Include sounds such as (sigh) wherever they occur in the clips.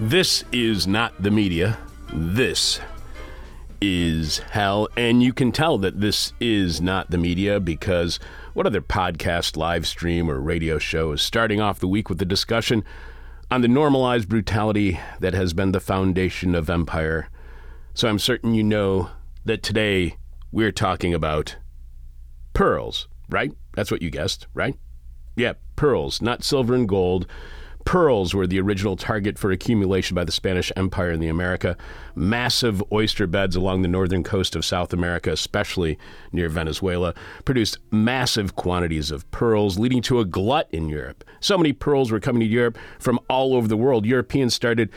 This is not the media. This is hell. And you can tell that this is not the media because what other podcast, live stream, or radio show is starting off the week with a discussion on the normalized brutality that has been the foundation of empire? So I'm certain you know that today we're talking about pearls, right? That's what you guessed, right? Yeah, pearls, not silver and gold. Pearls were the original target for accumulation by the Spanish Empire in the America. Massive oyster beds along the northern coast of South America, especially near Venezuela, produced massive quantities of pearls, leading to a glut in Europe. So many pearls were coming to Europe from all over the world. Europeans started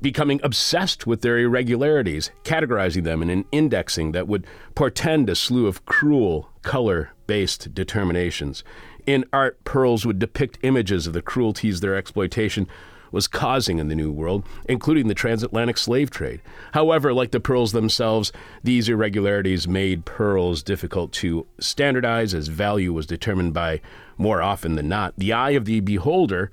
becoming obsessed with their irregularities, categorizing them in an indexing that would portend a slew of cruel, color based determinations. In art, pearls would depict images of the cruelties their exploitation was causing in the New World, including the transatlantic slave trade. However, like the pearls themselves, these irregularities made pearls difficult to standardize as value was determined by, more often than not, the eye of the beholder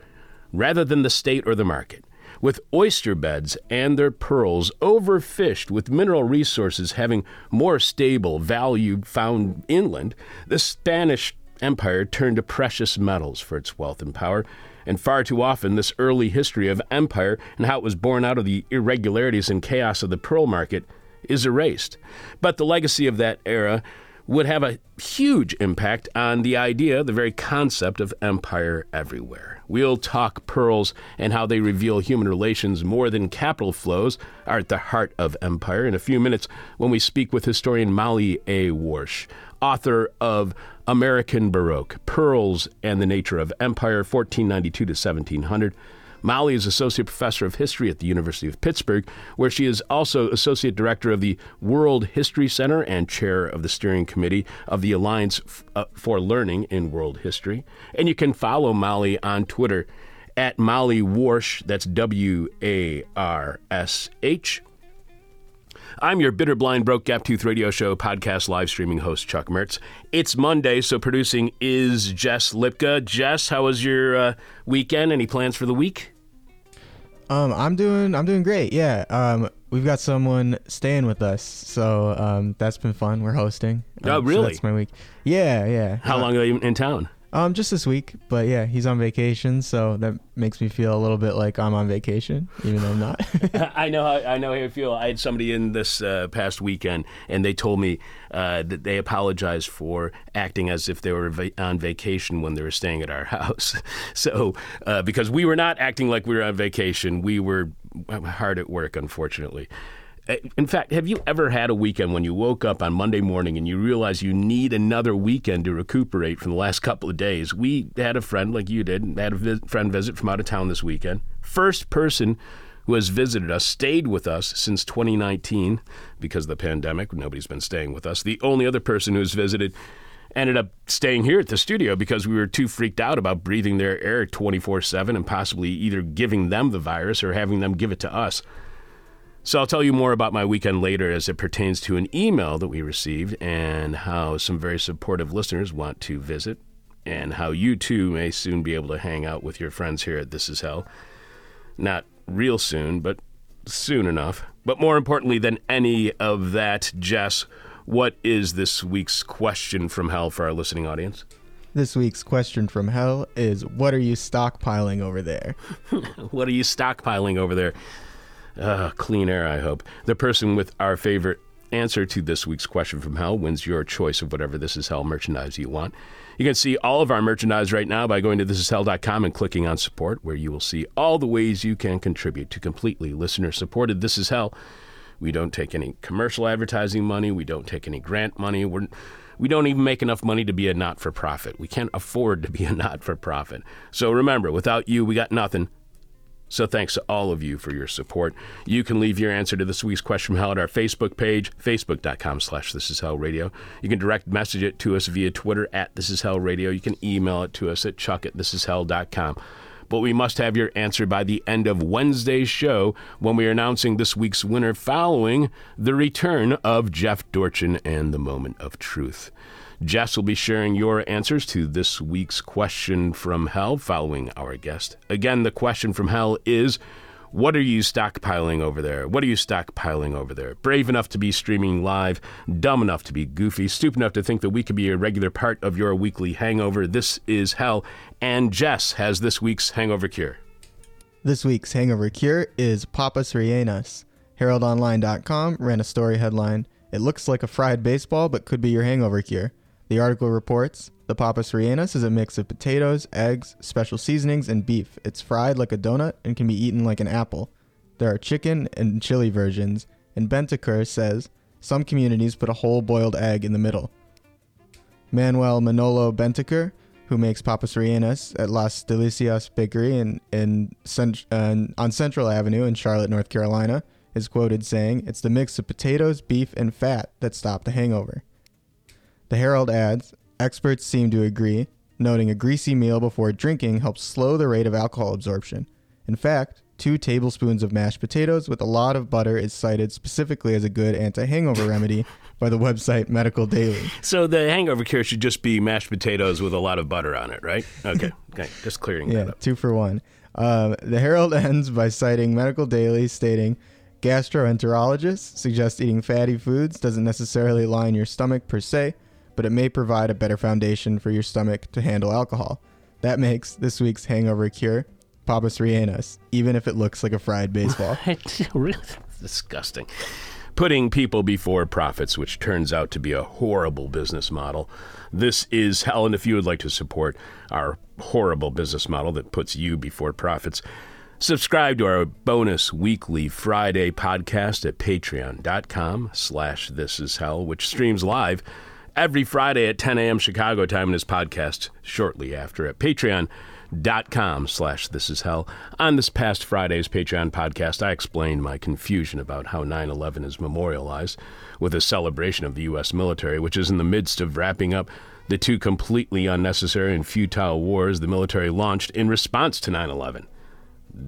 rather than the state or the market. With oyster beds and their pearls overfished, with mineral resources having more stable value found inland, the Spanish Empire turned to precious metals for its wealth and power. And far too often, this early history of empire and how it was born out of the irregularities and chaos of the pearl market is erased. But the legacy of that era would have a huge impact on the idea, the very concept of empire everywhere. We'll talk pearls and how they reveal human relations more than capital flows are at the heart of empire in a few minutes when we speak with historian Molly A. Warsh, author of American Baroque Pearls and the Nature of Empire, 1492 to 1700. Molly is Associate Professor of History at the University of Pittsburgh, where she is also Associate Director of the World History Center and Chair of the Steering Committee of the Alliance uh, for Learning in World History. And you can follow Molly on Twitter at Molly Warsh, that's W A R S H. I'm your bitter, blind, broke, gap tooth radio show podcast live streaming host, Chuck Mertz. It's Monday, so producing is Jess Lipka. Jess, how was your uh, weekend? Any plans for the week? Um, I'm doing I'm doing great. Yeah. Um, we've got someone staying with us, so um, that's been fun. We're hosting. Oh, Um, so really? that's my week. Yeah, yeah. How long are you in town? Um, just this week, but yeah, he's on vacation, so that makes me feel a little bit like I'm on vacation, even though I'm not. (laughs) (laughs) I know how I know how you feel. I had somebody in this uh, past weekend, and they told me uh, that they apologized for acting as if they were va- on vacation when they were staying at our (laughs) house. So, uh, because we were not acting like we were on vacation, we were hard at work, unfortunately. Uh, In fact, have you ever had a weekend when you woke up on Monday morning and you realize you need another weekend to recuperate from the last couple of days? We had a friend like you did, had a vis- friend visit from out of town this weekend. First person who has visited us, stayed with us since 2019 because of the pandemic. Nobody's been staying with us. The only other person who's visited ended up staying here at the studio because we were too freaked out about breathing their air 24 7 and possibly either giving them the virus or having them give it to us. So I'll tell you more about my weekend later as it pertains to an email that we received and how some very supportive listeners want to visit and how you too may soon be able to hang out with your friends here at This Is Hell. Not real soon, but soon enough. But more importantly than any of that, Jess, what is this week's question from hell for our listening audience? this week's question from hell is, "What are you stockpiling over there?" (laughs) What are you stockpiling over there? Uh, clean air, I hope. The person with our favorite answer to this week's question from hell wins your choice of whatever This Is Hell merchandise you want. You can see all of our merchandise right now by going to thisishell.com and clicking on support, where you will see all the ways you can contribute to completely listener supported This Is Hell. We don't take any commercial advertising money. We don't take any grant money. We're, we don't even make enough money to be a not for profit. We can't afford to be a not for profit. So remember, without you, we got nothing. So thanks to all of you for your support. You can leave your answer to this week's question from hell at our Facebook page, facebook.com slash this is hell radio. You can direct message it to us via Twitter at this is hell radio. You can email it to us at chuck at this is hell.com. but we must have your answer by the end of Wednesday's show when we are announcing this week's winner following the return of Jeff Dorchin and the Moment of Truth. Jess will be sharing your answers to this week's question from hell following our guest. Again, the question from hell is what are you stockpiling over there? What are you stockpiling over there? Brave enough to be streaming live, dumb enough to be goofy, stupid enough to think that we could be a regular part of your weekly hangover. This is hell. And Jess has this week's hangover cure. This week's hangover cure is Papas Rellenas. HeraldOnline.com ran a story headline It looks like a fried baseball, but could be your hangover cure. The article reports the papas rellenas is a mix of potatoes, eggs, special seasonings, and beef. It's fried like a donut and can be eaten like an apple. There are chicken and chili versions, and Bentaker says some communities put a whole boiled egg in the middle. Manuel Manolo Bentaker, who makes papas rellenas at Las Delicias Bakery in, in on Central Avenue in Charlotte, North Carolina, is quoted saying, It's the mix of potatoes, beef, and fat that stop the hangover. The Herald adds experts seem to agree, noting a greasy meal before drinking helps slow the rate of alcohol absorption. In fact, two tablespoons of mashed potatoes with a lot of butter is cited specifically as a good anti hangover remedy by the website Medical Daily. So the hangover cure should just be mashed potatoes with a lot of butter on it, right? Okay, (laughs) okay, just clearing Yeah, that up. two for one. Um, the Herald (laughs) ends by citing Medical Daily, stating gastroenterologists suggest eating fatty foods doesn't necessarily line your stomach per se, but it may provide a better foundation for your stomach to handle alcohol. That makes this week's hangover cure Papas Rellenas, even if it looks like a fried baseball. (laughs) (laughs) Really disgusting. Putting people before profits, which turns out to be a horrible business model. This is hell, and if you would like to support our horrible business model that puts you before profits, subscribe to our bonus weekly Friday podcast at patreon.com slash this is hell, which streams live every Friday at 10 a.m. Chicago time and his podcast shortly after at patreon.com slash this is hell. On this past Friday's Patreon podcast, I explained my confusion about how 9-11 is memorialized with a celebration of the U.S. military, which is in the midst of wrapping up the two completely unnecessary and futile wars the military launched in response to 9-11.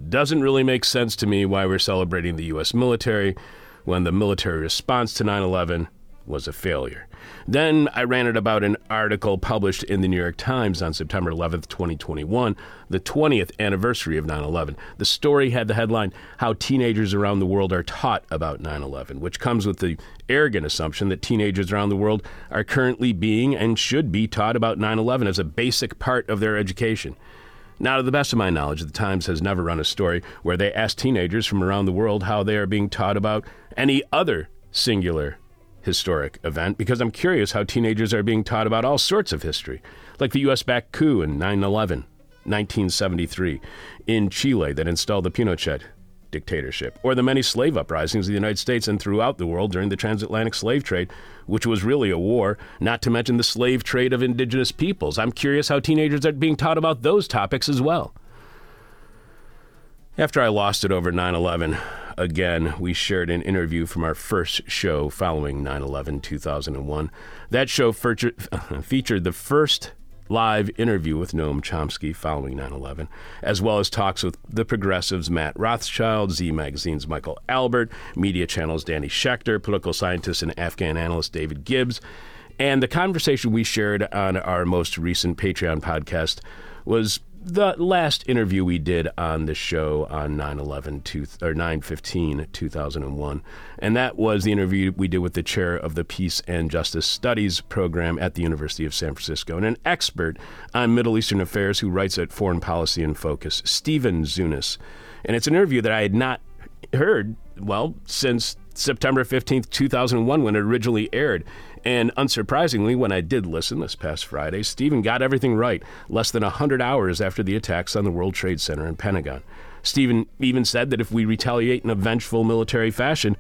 Doesn't really make sense to me why we're celebrating the U.S. military when the military response to 9 11 was a failure. Then I ran ranted about an article published in the New York Times on September 11th, 2021, the 20th anniversary of 9 11. The story had the headline, How Teenagers Around the World Are Taught About 9 11, which comes with the arrogant assumption that teenagers around the world are currently being and should be taught about 9 11 as a basic part of their education. Now, to the best of my knowledge, the Times has never run a story where they ask teenagers from around the world how they are being taught about any other singular historic event because I'm curious how teenagers are being taught about all sorts of history, like the U.S. backed coup in 9 11, 1973, in Chile that installed the Pinochet dictatorship, or the many slave uprisings in the United States and throughout the world during the transatlantic slave trade, which was really a war, not to mention the slave trade of indigenous peoples. I'm curious how teenagers are being taught about those topics as well. After I lost it over 9 11, again, we shared an interview from our first show following 9 11 2001. That show (laughs) featured the first live interview with Noam Chomsky following 9 11, as well as talks with the progressives Matt Rothschild, Z Magazine's Michael Albert, Media Channel's Danny Schechter, political scientist and Afghan analyst David Gibbs. And the conversation we shared on our most recent Patreon podcast was the last interview we did on the show on 9-11 two, or 9-15 2001 and that was the interview we did with the chair of the peace and justice studies program at the university of san francisco and an expert on middle eastern affairs who writes at foreign policy in focus stephen Zunes. And it's an interview that i had not heard well since september 15th 2001 when it originally aired and unsurprisingly, when I did listen this past Friday, Stephen got everything right less than 100 hours after the attacks on the World Trade Center and Pentagon. Stephen even said that if we retaliate in a vengeful military fashion,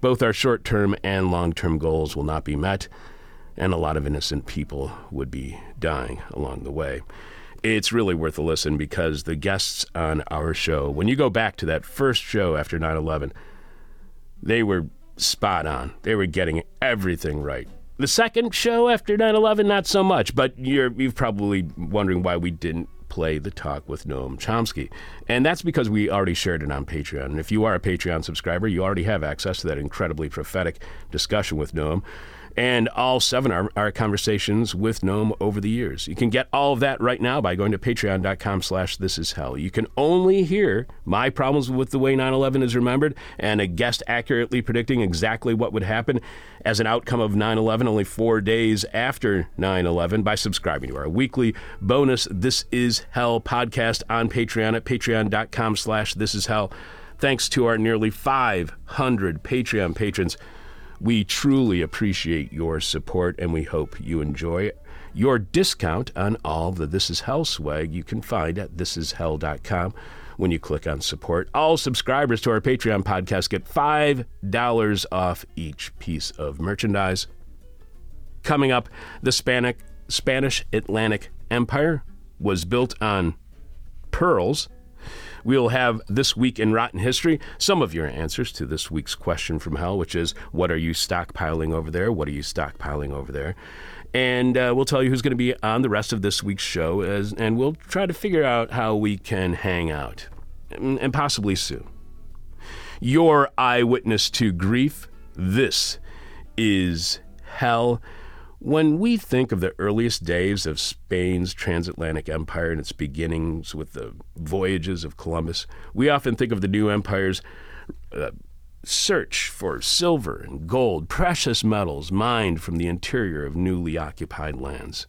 both our short term and long term goals will not be met, and a lot of innocent people would be dying along the way. It's really worth a listen because the guests on our show, when you go back to that first show after 9 11, they were spot on. They were getting everything right. The second show after 9/11 not so much, but you're you're probably wondering why we didn't Play the Talk with Noam Chomsky. And that's because we already shared it on Patreon. And if you are a Patreon subscriber, you already have access to that incredibly prophetic discussion with Noam and all seven are our conversations with Noam over the years. You can get all of that right now by going to patreon.com slash this is hell. You can only hear my problems with the way 9-11 is remembered and a guest accurately predicting exactly what would happen as an outcome of 9-11 only four days after 9-11 by subscribing to our weekly bonus This Is Hell podcast on Patreon at patreon.com slash this is hell. Thanks to our nearly 500 Patreon patrons we truly appreciate your support and we hope you enjoy your discount on all the This Is Hell swag you can find at thisishell.com when you click on support. All subscribers to our Patreon podcast get $5 off each piece of merchandise. Coming up, the Spanish, Spanish Atlantic Empire was built on pearls We'll have This Week in Rotten History, some of your answers to this week's question from hell, which is what are you stockpiling over there? What are you stockpiling over there? And uh, we'll tell you who's going to be on the rest of this week's show, as, and we'll try to figure out how we can hang out, and, and possibly soon. Your eyewitness to grief, this is hell. When we think of the earliest days of Spain's transatlantic empire and its beginnings with the voyages of Columbus, we often think of the new empire's uh, search for silver and gold, precious metals mined from the interior of newly occupied lands.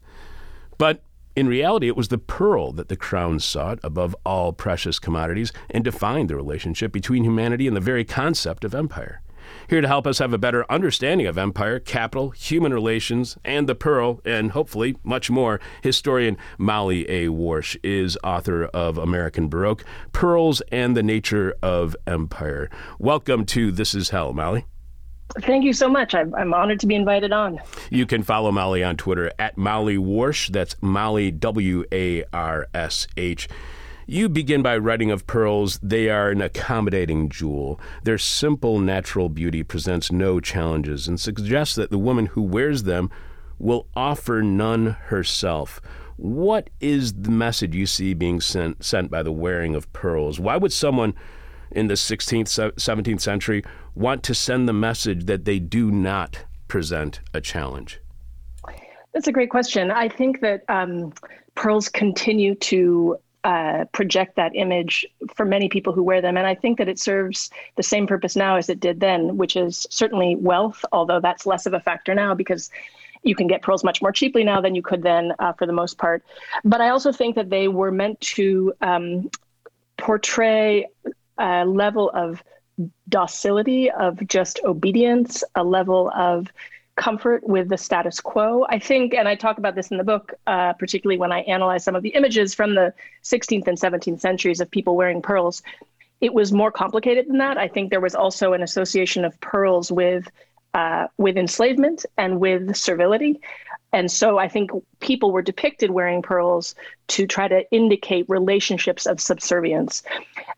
But in reality, it was the pearl that the crown sought above all precious commodities and defined the relationship between humanity and the very concept of empire. Here to help us have a better understanding of empire, capital, human relations, and the pearl, and hopefully much more, historian Molly A. Warsh is author of American Baroque, Pearls and the Nature of Empire. Welcome to This Is Hell, Molly. Thank you so much. I'm, I'm, honored to be invited on. You can follow Molly on Twitter at Molly Warsh. That's Molly, W A R S H. You begin by writing of pearls, they are an accommodating jewel. Their simple natural beauty presents no challenges and suggests that the woman who wears them will offer none herself. What is the message you see being sent, sent by the wearing of pearls? Why would someone in the 16th, 17th century want to send the message that they do not present a challenge? That's a great question. I think that um, pearls continue to uh, project that image for many people who wear them. And I think that it serves the same purpose now as it did then, which is certainly wealth, although that's less of a factor now because you can get pearls much more cheaply now than you could then uh, for the most part. But I also think that they were meant to um, portray a level of docility, of just obedience, a level of comfort with the status quo. I think, and I talk about this in the book, uh, particularly when I analyze some of the images from the 16th and 17th centuries of people wearing pearls. It was more complicated than that. I think there was also an association of pearls with uh, with enslavement and with servility. And so I think people were depicted wearing pearls to try to indicate relationships of subservience.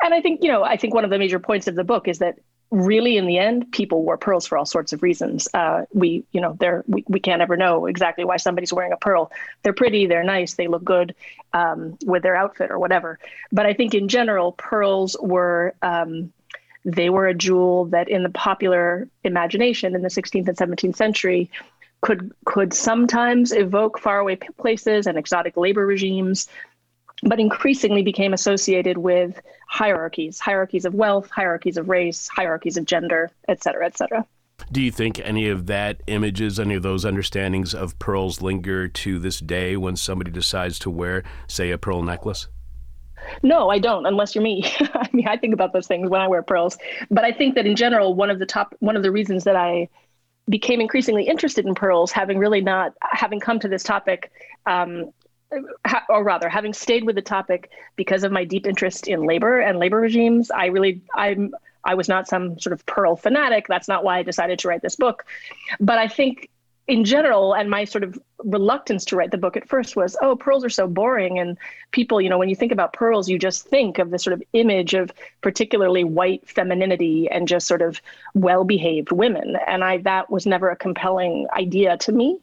And I think, you know, I think one of the major points of the book is that really in the end people wore pearls for all sorts of reasons. Uh, we you know they're we, we can't ever know exactly why somebody's wearing a pearl. They're pretty they're nice they look good um, with their outfit or whatever. But i think in general pearls were um, they were a jewel that in the popular imagination in the 16th and 17th century could could sometimes evoke faraway places and exotic labor regimes but increasingly became associated with hierarchies, hierarchies of wealth, hierarchies of race, hierarchies of gender, et cetera, et cetera. Do you think any of that images, any of those understandings of pearls linger to this day when somebody decides to wear, say, a pearl necklace? No, I don't, unless you're me. (laughs) I mean, I think about those things when I wear pearls. But I think that in general, one of the top, one of the reasons that I became increasingly interested in pearls, having really not, having come to this topic um, or rather having stayed with the topic because of my deep interest in labor and labor regimes i really i'm i was not some sort of pearl fanatic. That's not why i decided to write this book. But i think in general and my sort of reluctance to write the book at first was oh pearls are so boring. And people you know when you think about pearls you just think of this sort of image of particularly white femininity and just sort of well behaved women. And i that was never a compelling idea to me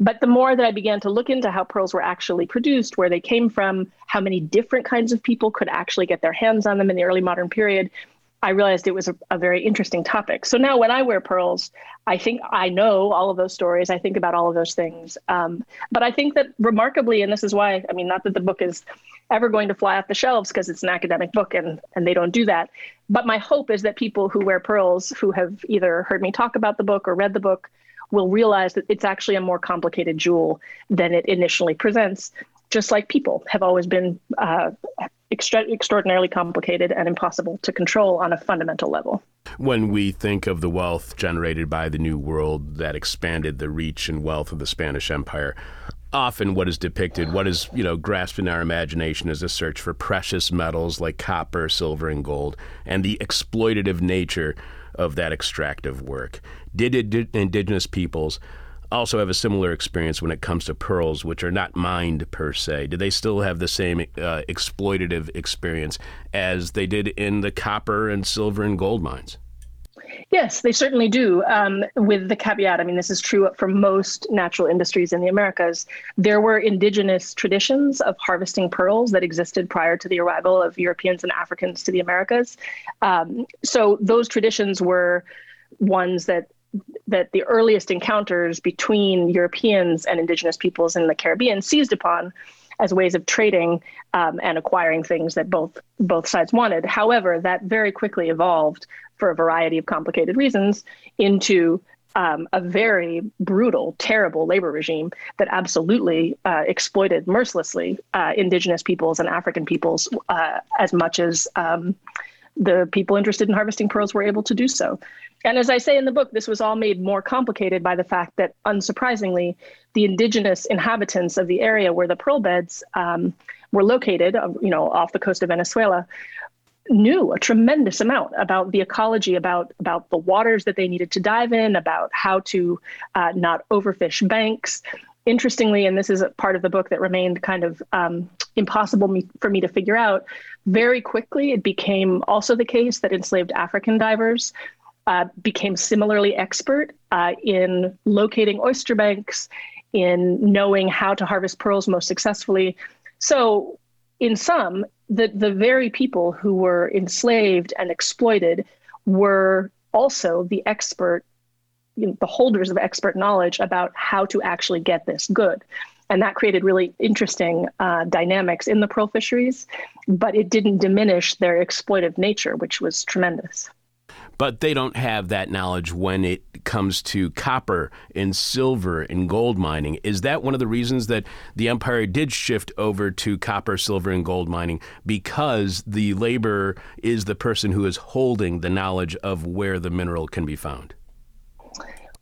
But the more that I began to look into how pearls were actually produced, where they came from, how many different kinds of people could actually get their hands on them in the early modern period, I realized it was a, a, very interesting topic. So now when I wear pearls, I think I know all of those stories. I think about all of those things. Um, but I think that remarkably, and this is why, I mean, not that the book is ever going to fly off the shelves because it's an academic book and, and they don't do that. But my hope is that people who wear pearls who have either heard me talk about the book or read the book will realize that it's actually a more complicated jewel than it initially presents just like people have always been uh, extra- extraordinarily complicated and impossible to control on a fundamental level. When we think of the wealth generated by the New World that expanded the reach and wealth of the Spanish Empire, often what is depicted, what is you know grasped in our imagination, is a search for precious metals like copper, silver, and gold, and the exploitative nature of that extractive work. Did indigenous peoples also have a similar experience when it comes to pearls, which are not mined per se? Do they still have the same uh, exploitative experience as they did in the copper and silver and gold mines? Yes, they certainly do. Um, with the caveat, I mean, this is true for most natural industries in the Americas. There were indigenous traditions of harvesting pearls that existed prior to the arrival of Europeans and Africans to the Americas. Um, so those traditions were ones that that the earliest encounters between Europeans and indigenous peoples in the Caribbean seized upon as ways of trading um, and acquiring things that both both sides wanted. However, that very quickly evolved for a variety of complicated reasons into um, a very brutal, terrible labor regime that absolutely uh, exploited mercilessly uh, indigenous peoples and African peoples uh, as much as um, the people interested in harvesting pearls were able to do so. And as I say in the book, this was all made more complicated by the fact that, unsurprisingly, the indigenous inhabitants of the area where the pearl beds um, were located, uh, you know, off the coast of Venezuela, knew a tremendous amount about the ecology, about about the waters that they needed to dive in, about how to uh, not overfish banks. Interestingly, and this is a part of the book that remained kind of um, impossible me, for me to figure out. Very quickly, it became also the case that enslaved African divers uh, became similarly expert uh, in locating oyster banks, in knowing how to harvest pearls most successfully. So, in sum, the, the very people who were enslaved and exploited were also the expert, you know, the holders of expert knowledge about how to actually get this good. And that created really interesting uh, dynamics in the pearl fisheries, but it didn't diminish their exploitive nature, which was tremendous but they don't have that knowledge when it comes to copper and silver and gold mining. Is that one of the reasons that the empire did shift over to copper, silver, and gold mining because the labor is the person who is holding the knowledge of where the mineral can be found?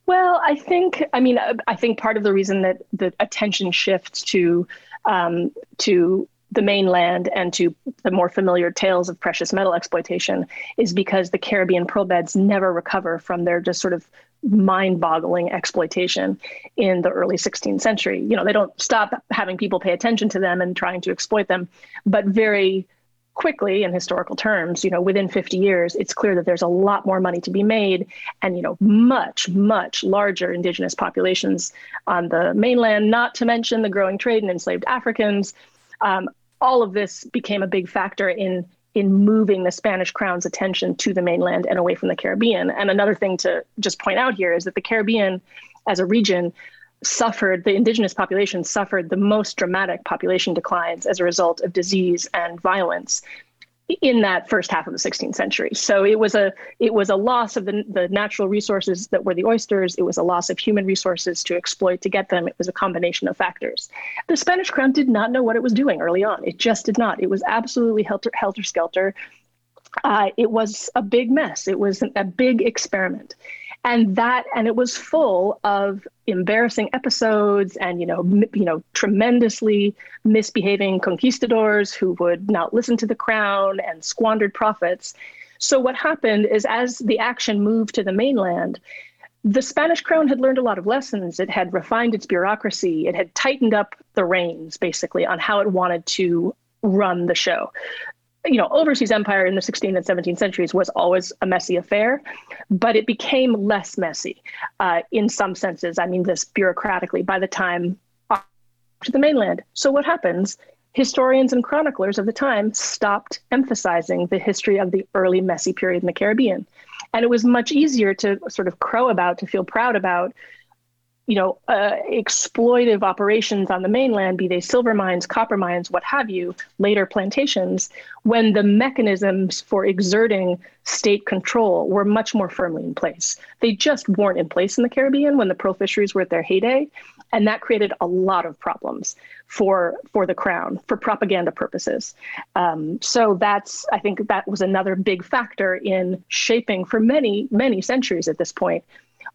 Well, I think I mean I think part of the reason that the attention shifts to um, to the mainland and to the more familiar tales of precious metal exploitation is because the Caribbean pearl beds never recover from their just sort of mind-boggling exploitation in the early 16th century. You know, they don't stop having people pay attention to them and trying to exploit them, but very quickly in historical terms, you know, within 50 years, it's clear that there's a lot more money to be made and, you know, much, much larger indigenous populations on the mainland, not to mention the growing trade in enslaved Africans. Um, all of this became a big factor in in moving the Spanish crown's attention to the mainland and away from the Caribbean. And another thing to just point out here is that the Caribbean as a region suffered, the indigenous population suffered the most dramatic population declines as a result of disease and violence in that first half of the 16th century. So it was a it was a loss of the, the natural resources that were the oysters. It was a loss of human resources to exploit to get them. It was a combination of factors. The Spanish crown did not know what it was doing early on. It just did not. It was absolutely helter helter skelter. Uh, it was a big mess. It was a big experiment and that and it was full of embarrassing episodes and you know m- you know tremendously misbehaving conquistadors who would not listen to the crown and squandered profits so what happened is as the action moved to the mainland the Spanish crown had learned a lot of lessons. It had refined its bureaucracy. It had tightened up the reins, basically, on how it wanted to run the show you know, overseas empire in the 16th and 17th centuries was always a messy affair, but it became less messy uh, in some senses. I mean, this bureaucratically by the time to the mainland. So what happens? Historians and chroniclers of the time stopped emphasizing the history of the early messy period in the Caribbean. And it was much easier to sort of crow about, to feel proud about you know, uh, exploitive operations on the mainland, be they silver mines, copper mines, what have you, later plantations, when the mechanisms for exerting state control were much more firmly in place. They just weren't in place in the Caribbean when the pearl fisheries were at their heyday. And that created a lot of problems for for the crown for propaganda purposes. Um, so that's I think that was another big factor in shaping for many many centuries at this point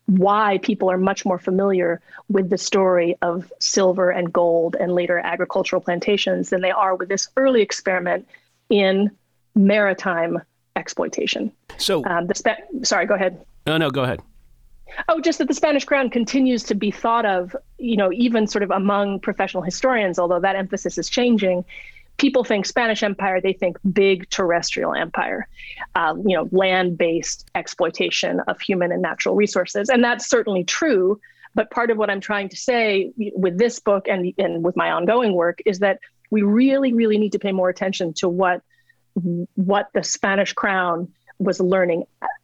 why people are much more familiar with the story of silver and gold and later agricultural plantations than they are with this early experiment in maritime exploitation. So, um, the Spa- sorry, go ahead. No, no, go ahead. Oh, just that the Spanish crown continues to be thought of, you know, even sort of among professional historians, although that emphasis is changing, people think Spanish Empire, they think big terrestrial empire, um, you know, land-based exploitation of human and natural resources, and that's certainly true. But part of what I'm trying to say with this book and and with my ongoing work is that we really, really need to pay more attention to what what the Spanish crown was learning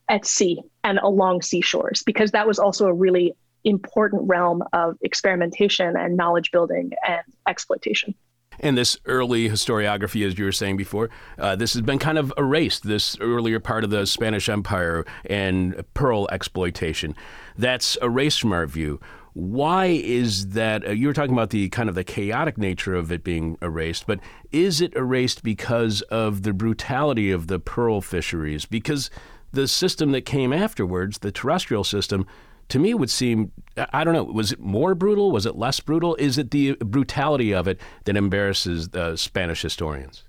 at sea and along seashores, because that was also a really important realm of experimentation and knowledge building and exploitation. And this early historiography, as you were saying before, uh, this has been kind of erased, this earlier part of the Spanish Empire and pearl exploitation. That's erased from our view. Why is that? Uh, you were talking about the kind of the chaotic nature of it being erased, but is it erased because of the brutality of the pearl fisheries? Because the system that came afterwards, the terrestrial system, to me would seem I don't know was it more brutal? Was it less brutal? Is it the brutality of it that embarrasses the Spanish historians?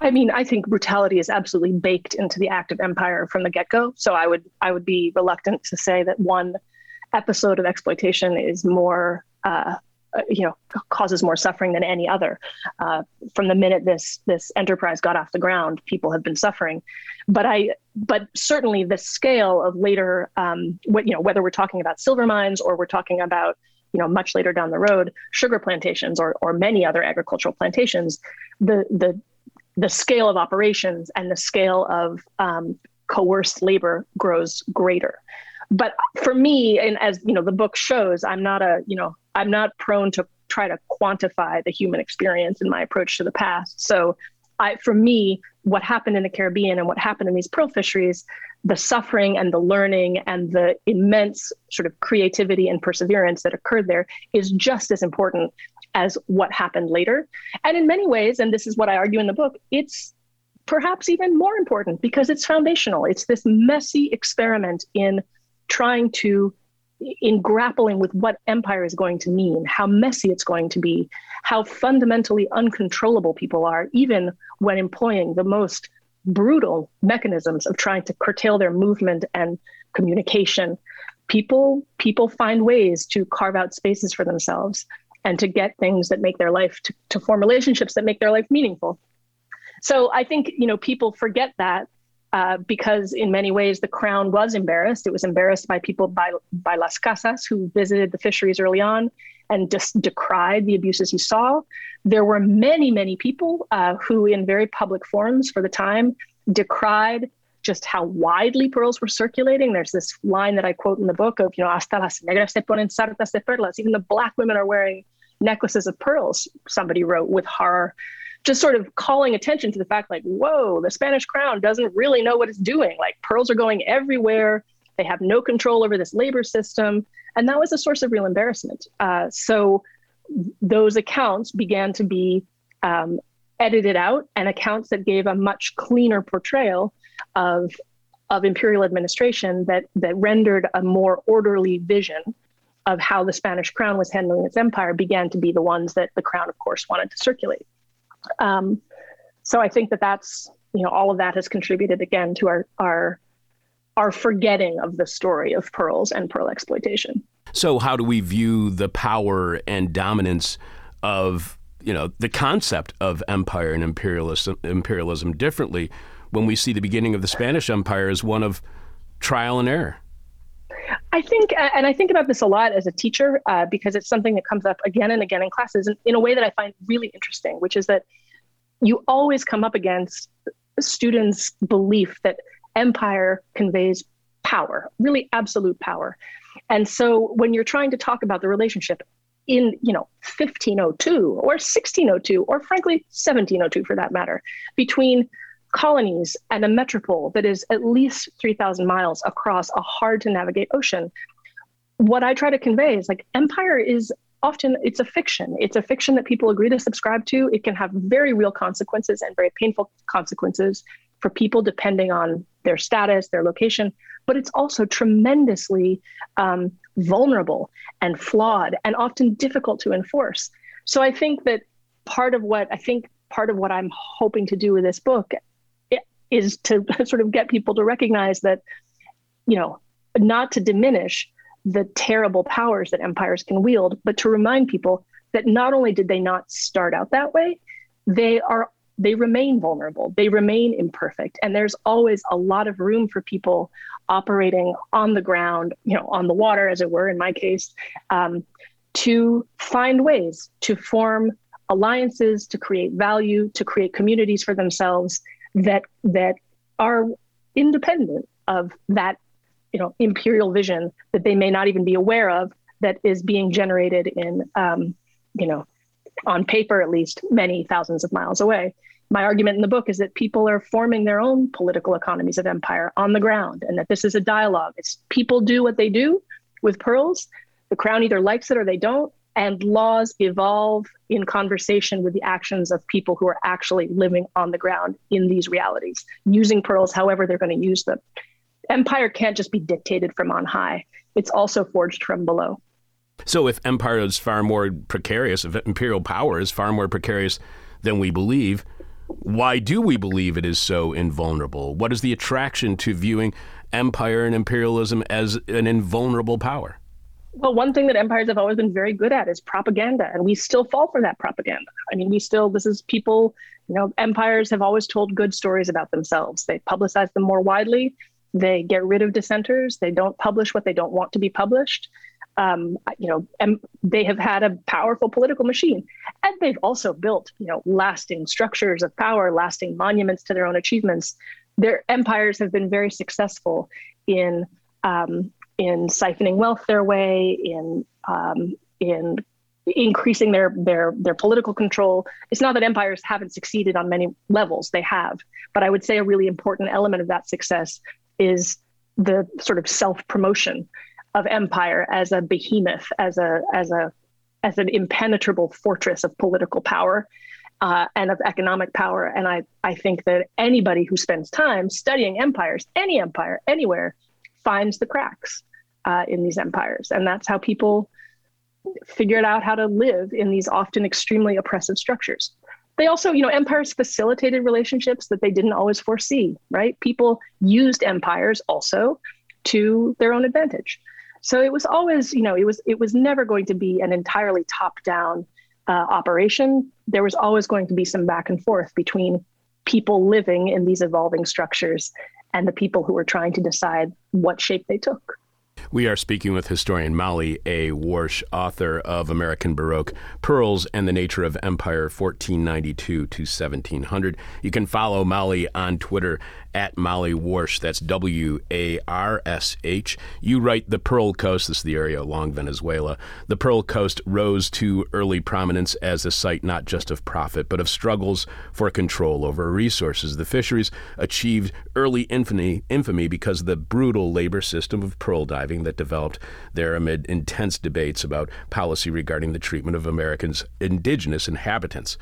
I mean I think brutality is absolutely baked into the act of empire from the get-go. So I would I would be reluctant to say that one episode of exploitation is more uh, uh, you know causes more suffering than any other. Uh, from the minute this this enterprise got off the ground, people have been suffering. But I but certainly the scale of later um, what you know whether we're talking about silver mines or we're talking about you know much later down the road sugar plantations or or many other agricultural plantations, the the the scale of operations and the scale of um, coerced labor grows greater but for me and as you know the book shows i'm not a you know i'm not prone to try to quantify the human experience in my approach to the past. So i for me what happened in the caribbean and what happened in these pearl fisheries the suffering and the learning and the immense sort of creativity and perseverance that occurred there is just as important as what happened later. And in many ways and this is what i argue in the book it's perhaps even more important because it's foundational. It's this messy experiment in trying to in grappling with what empire is going to mean, how messy it's going to be, how fundamentally uncontrollable people are, even when employing the most brutal mechanisms of trying to curtail their movement and communication. People people find ways to carve out spaces for themselves and to get things that make their life to, to form relationships that make their life meaningful. So I think you know people forget that uh, because in many ways the crown was embarrassed. It was embarrassed by people by by Las Casas who visited the fisheries early on and just decried the abuses he saw. There were many many people uh, who, in very public forums for the time, decried just how widely pearls were circulating. There's this line that I quote in the book of, you know, hasta las negras se ponen sartas de perlas. Even the black women are wearing necklaces of pearls. Somebody wrote with horror just sort of calling attention to the fact like, whoa, the Spanish crown doesn't really know what it's doing. Like pearls are going everywhere. They have no control over this labor system. And that was a source of real embarrassment. Uh, so those accounts began to be um, edited out and accounts that gave a much cleaner portrayal of, of imperial administration that, that rendered a more orderly vision of how the Spanish crown was handling its empire began to be the ones that the crown, of course, wanted to circulate. Um, so I think that that's you know all of that has contributed again to our our our forgetting of the story of pearls and pearl exploitation. So how do we view the power and dominance of you know, the concept of empire and imperialism, imperialism differently when we see the beginning of the Spanish Empire as one of trial and error. I think, and I think about this a lot as a teacher uh, because it's something that comes up again and again in classes in, in a way that I find really interesting, which is that you always come up against students' belief that empire conveys power, really absolute power. And so when you're trying to talk about the relationship in, you know, 1502 or 1602 or frankly 1702 for that matter, between colonies and a metropole that is at least 3,000 miles across a hard to navigate ocean. What I try to convey is like empire is often it's a fiction. It's a fiction that people agree to subscribe to. It can have very real consequences and very painful consequences for people depending on their status, their location. But it's also tremendously um, vulnerable and flawed and often difficult to enforce. So I think that part of what I think part of what I'm hoping to do with this book is to (laughs) sort of get people to recognize that, you know, not to diminish the terrible powers that empires can wield, but to remind people that not only did they not start out that way, they are they remain vulnerable, they remain imperfect, and there's always a lot of room for people operating on the ground, you know, on the water, as it were, in my case, um, to find ways to form alliances, to create value, to create communities for themselves, that that are independent of that you know imperial vision that they may not even be aware of that is being generated in um, you know on paper at least many thousands of miles away. My argument in the book is that people are forming their own political economies of empire on the ground and that this is a dialogue. It's people do what they do with pearls. The crown either likes it or they don't and laws evolve in conversation with the actions of people who are actually living on the ground in these realities, using pearls however they're going to use them. Empire can't just be dictated from on high, it's also forged from below. So, if empire is far more precarious, if imperial power is far more precarious than we believe, why do we believe it is so invulnerable? What is the attraction to viewing empire and imperialism as an invulnerable power? Well, one thing that empires have always been very good at is propaganda, and we still fall for that propaganda. I mean, we still, this is people, you know, empires have always told good stories about themselves. They publicize them more widely, they get rid of dissenters, they don't publish what they don't want to be published. Um, you know, and they have had a powerful political machine, and they've also built, you know, lasting structures of power, lasting monuments to their own achievements. Their empires have been very successful in um, in siphoning wealth their way, in um, in increasing their their their political control. It's not that empires haven't succeeded on many levels; they have. But I would say a really important element of that success is the sort of self promotion of empire as a behemoth, as a as a as an impenetrable fortress of political power uh, and of economic power. And I, I think that anybody who spends time studying empires, any empire, anywhere, finds the cracks uh, in these empires. And that's how people figured out how to live in these often extremely oppressive structures. They also, you know, empires facilitated relationships that they didn't always foresee, right? People used empires also to their own advantage. So it was always, you know, it was it was never going to be an entirely top-down uh, operation. There was always going to be some back and forth between people living in these evolving structures and the people who were trying to decide what shape they took. We are speaking with historian Molly A. Warsh, author of American Baroque Pearls and the Nature of Empire, 1492 to 1700. You can follow Molly on Twitter at Molly Warsh. That's W A R S H. You write the Pearl Coast, this is the area along Venezuela. The Pearl Coast rose to early prominence as a site not just of profit, but of struggles for control over resources. The fisheries achieved early infamy, infamy because of the brutal labor system of pearl diving that developed there amid intense debates about policy regarding the treatment of Americans' indigenous inhabitants.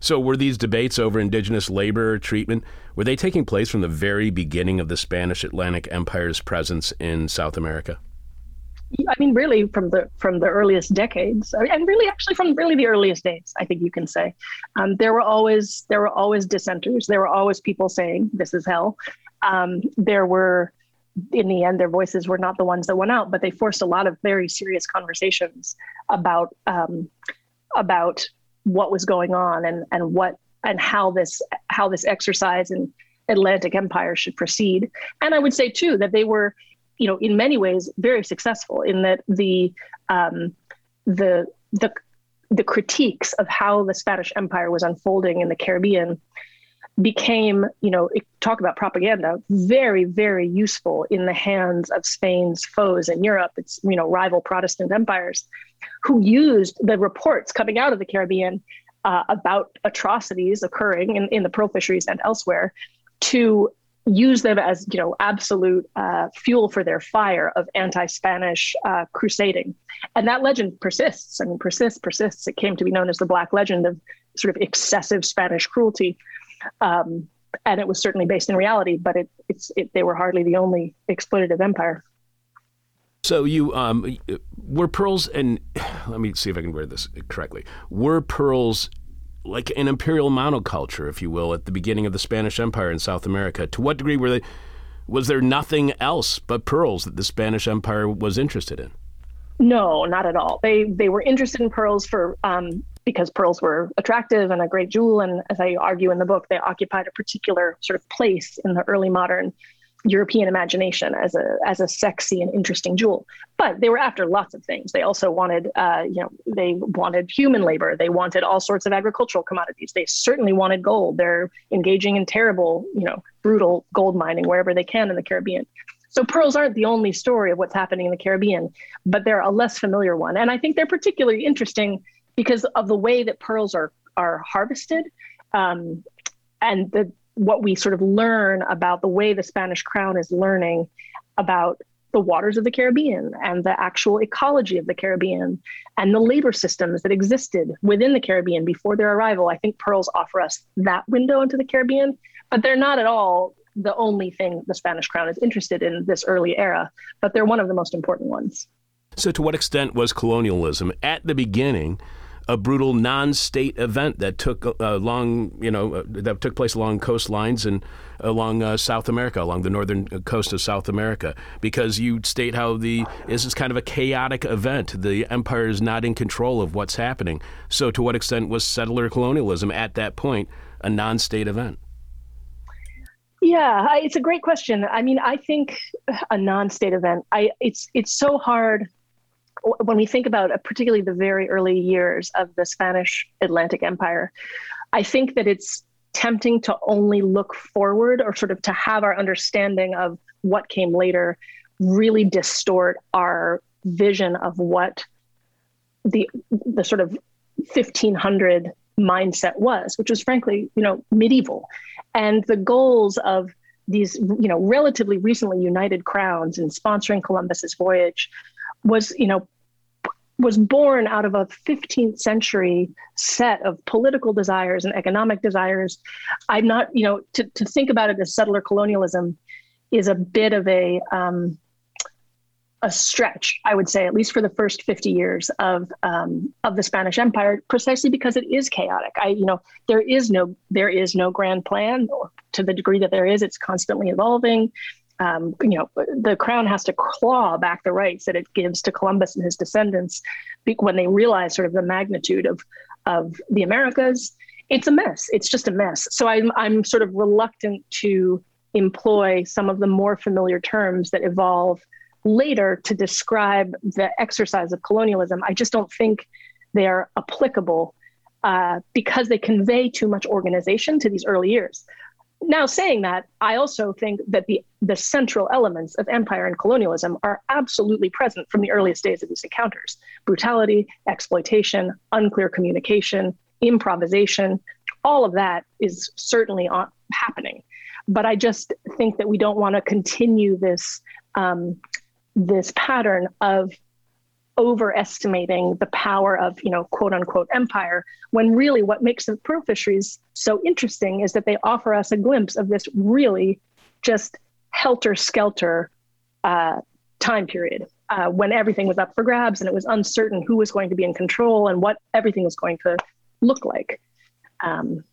So, were these debates over indigenous labor treatment were they taking place from the very beginning of the Spanish Atlantic Empire's presence in South America? I mean, really, from the from the earliest decades, and really, actually, from really the earliest days, I think you can say, um, there were always there were always dissenters. There were always people saying this is hell. Um, there were, in the end, their voices were not the ones that went out, but they forced a lot of very serious conversations about um, about what was going on and and what and how this how this exercise in Atlantic Empire should proceed. And I would say too that they were, you know, in many ways very successful in that the um, the the the critiques of how the Spanish Empire was unfolding in the Caribbean became, you know, talk about propaganda, very, very useful in the hands of Spain's foes in Europe. It's, you know, rival Protestant empires who used the reports coming out of the Caribbean uh, about atrocities occurring in, in the pearl fisheries and elsewhere to use them as you know absolute uh, fuel for their fire of anti-Spanish uh, crusading, and that legend persists. I mean, persists, persists. It came to be known as the Black Legend of sort of excessive Spanish cruelty, um, and it was certainly based in reality. But it, it's it, they were hardly the only exploitative empire. So you um, were pearls, and (sighs) let me see if I can word this correctly. Were pearls like an imperial monoculture, if you will, at the beginning of the Spanish Empire in South America? To what degree were they? Was there nothing else but pearls that the Spanish Empire was interested in? No, not at all. They they were interested in pearls for um, because pearls were attractive and a great jewel, and as I argue in the book, they occupied a particular sort of place in the early modern European imagination as a as a sexy and interesting jewel. But they were after lots of things. They also wanted, uh, you know, they wanted human labor. They wanted all sorts of agricultural commodities. They certainly wanted gold. They're engaging in terrible, you know, brutal gold mining wherever they can in the Caribbean. So pearls aren't the only story of what's happening in the Caribbean, but they're a less familiar one. And I think they're particularly interesting because of the way that pearls are are harvested. Um, and the what we sort of learn about the way the Spanish crown is learning about the waters of the Caribbean and the actual ecology of the Caribbean and the labor systems that existed within the Caribbean before their arrival. I think pearls offer us that window into the Caribbean, but they're not at all the only thing the Spanish crown is interested in this early era, but they're one of the most important ones. So, to what extent was colonialism at the beginning a brutal non-state event that took uh, along, you know, uh, that took place along coastlines and along uh, South America, along the northern uh, coast of South America, because you state how the this is kind of a chaotic event. The empire is not in control of what's happening. So, to what extent was settler colonialism at that point a non-state event? Yeah, it's a great question. I mean, I think a non-state event. I it's it's so hard when we think about uh, particularly the very early years of the Spanish Atlantic Empire, I think that it's tempting to only look forward or sort of to have our understanding of what came later really distort our vision of what the the sort of 1500 mindset was which was frankly you know medieval. And the goals of these you know relatively recently united crowns in sponsoring columbus's voyage was you know was born out of a 15th century set of political desires and economic desires. I'm not, you know, to, to think about it as settler colonialism is a bit of a um, a stretch, I would say, at least for the first 50 years of um, of the Spanish Empire, precisely because it is chaotic. I, you know, there is no there is no grand plan, or to the degree that there is, it's constantly evolving um, you know, the crown has to claw back the rights that it gives to Columbus and his descendants when they realize sort of the magnitude of of the Americas. It's a mess. It's just a mess. So I'm I'm sort of reluctant to employ some of the more familiar terms that evolve later to describe the exercise of colonialism. I just don't think they are applicable uh, because they convey too much organization to these early years. Now, saying that, I also think that the, the central elements of empire and colonialism are absolutely present from the earliest days of these encounters brutality, exploitation, unclear communication, improvisation. All of that is certainly on, happening. But I just think that we don't want to continue this um, this pattern of overestimating the power of you know quote unquote empire when really what makes the pearl fisheries so interesting is that they offer us a glimpse of this really just helter skelter uh, time period uh, when everything was up for grabs and it was uncertain who was going to be in control and what everything was going to look like. Um,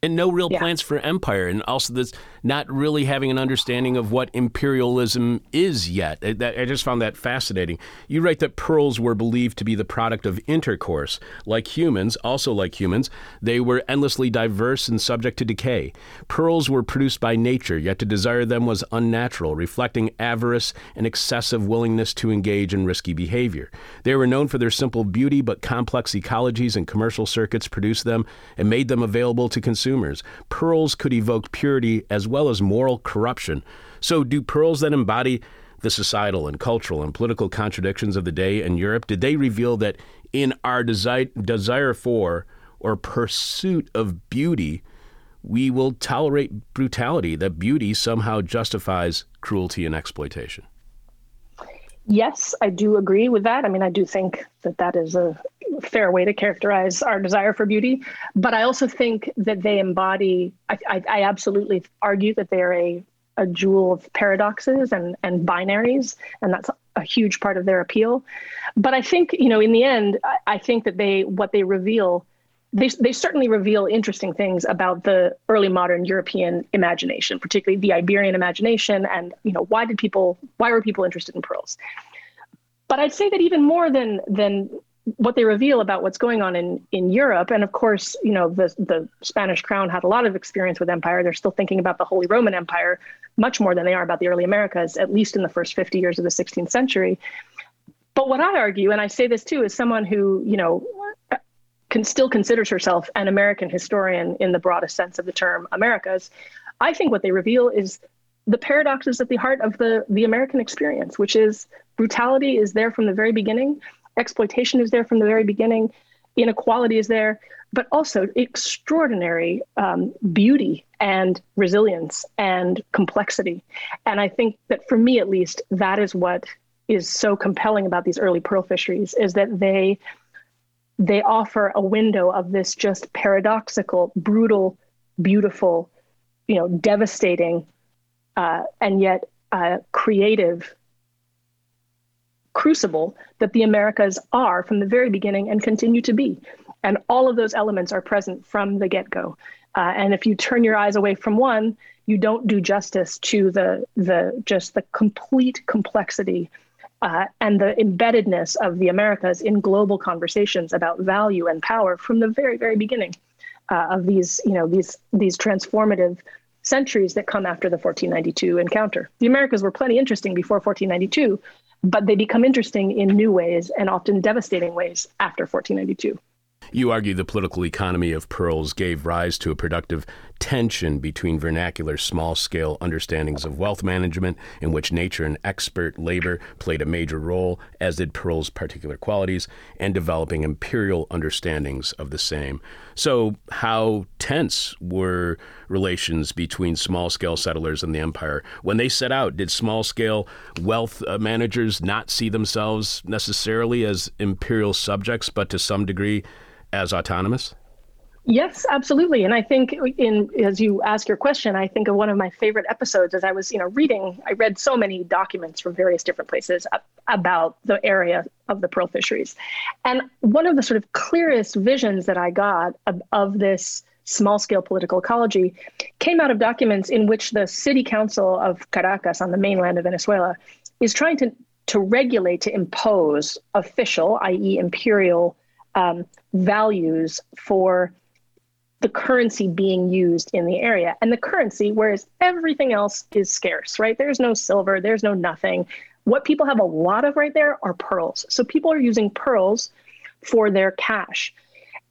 and no real Yeah. plans for empire, and also this not really having an understanding of what imperialism is yet. I, that- I just found that fascinating. You write that pearls were believed to be the product of intercourse. Like humans, also like humans, they were endlessly diverse and subject to decay. Pearls were produced by nature, yet to desire them was unnatural, reflecting avarice and excessive willingness to engage in risky behavior. They were known for their simple beauty, but complex ecologies and commercial circuits produced them and made them available to consumers. Pearls could evoke purity as well as moral corruption. So, do pearls that embody the societal and cultural and political contradictions of the day in Europe? Did they reveal that in our desi- desire for or pursuit of beauty, we will tolerate brutality, that beauty somehow justifies cruelty and exploitation? Yes, I do agree with that. I mean, I do think that that is a fair way to characterize our desire for beauty. But I also think that they embody, I, I, I absolutely argue that they're a, a jewel of paradoxes and, and binaries, and that's a huge part of their appeal. But I think, you know, in the end, I, I think that they, what they reveal, they, they certainly reveal interesting things about the early modern European imagination, particularly the Iberian imagination, and you know why did people why were people interested in pearls? But I'd say that even more than than what they reveal about what's going on in in Europe, and of course, you know the the Spanish crown had a lot of experience with empire. They're still thinking about the Holy Roman Empire much more than they are about the early Americas, at least in the first 50 years of the 16th century. But what I argue, and I say this too, as someone who you know can still considers herself an American historian in the broadest sense of the term Americas, I think what they reveal is the paradoxes at the heart of the, the American experience, which is brutality is there from the very beginning, exploitation is there from the very beginning, inequality is there, but also extraordinary um, beauty and resilience and complexity. And I think that for me, at least, that is what is so compelling about these early pearl fisheries is that they they offer a window of this just paradoxical, brutal, beautiful, you know, devastating, uh, and yet uh, creative crucible that the Americas are from the very beginning and continue to be. And all of those elements are present from the get go. Uh, and if you turn your eyes away from one, you don't do justice to the the just the complete complexity uh, and the embeddedness of the Americas in global conversations about value and power from the very, very beginning uh, of these, you know, these these transformative centuries that come after the 1492 encounter. The Americas were plenty interesting before 1492, but they become interesting in new ways and often devastating ways after 1492. You argue the political economy of pearls gave rise to a productive tension between vernacular small scale understandings of wealth management, in which nature and expert labor played a major role, as did pearls' particular qualities, and developing imperial understandings of the same. So, how tense were relations between small scale settlers and the empire? When they set out, did small scale wealth uh, managers not see themselves necessarily as imperial subjects, but to some degree, as autonomous? Yes, absolutely. And I think in as you ask your question, I think of one of my favorite episodes as I was, you know, reading, I read so many documents from various different places about the area of the pearl fisheries. And one of the sort of clearest visions that I got of, of this small scale political ecology came out of documents in which the city council of Caracas on the mainland of Venezuela is trying to to regulate, to impose official, i.e., imperial um, values for the currency being used in the area. And the currency, whereas everything else is scarce, right? There's no silver, there's no nothing. What people have a lot of right there are pearls. So people are using pearls for their cash.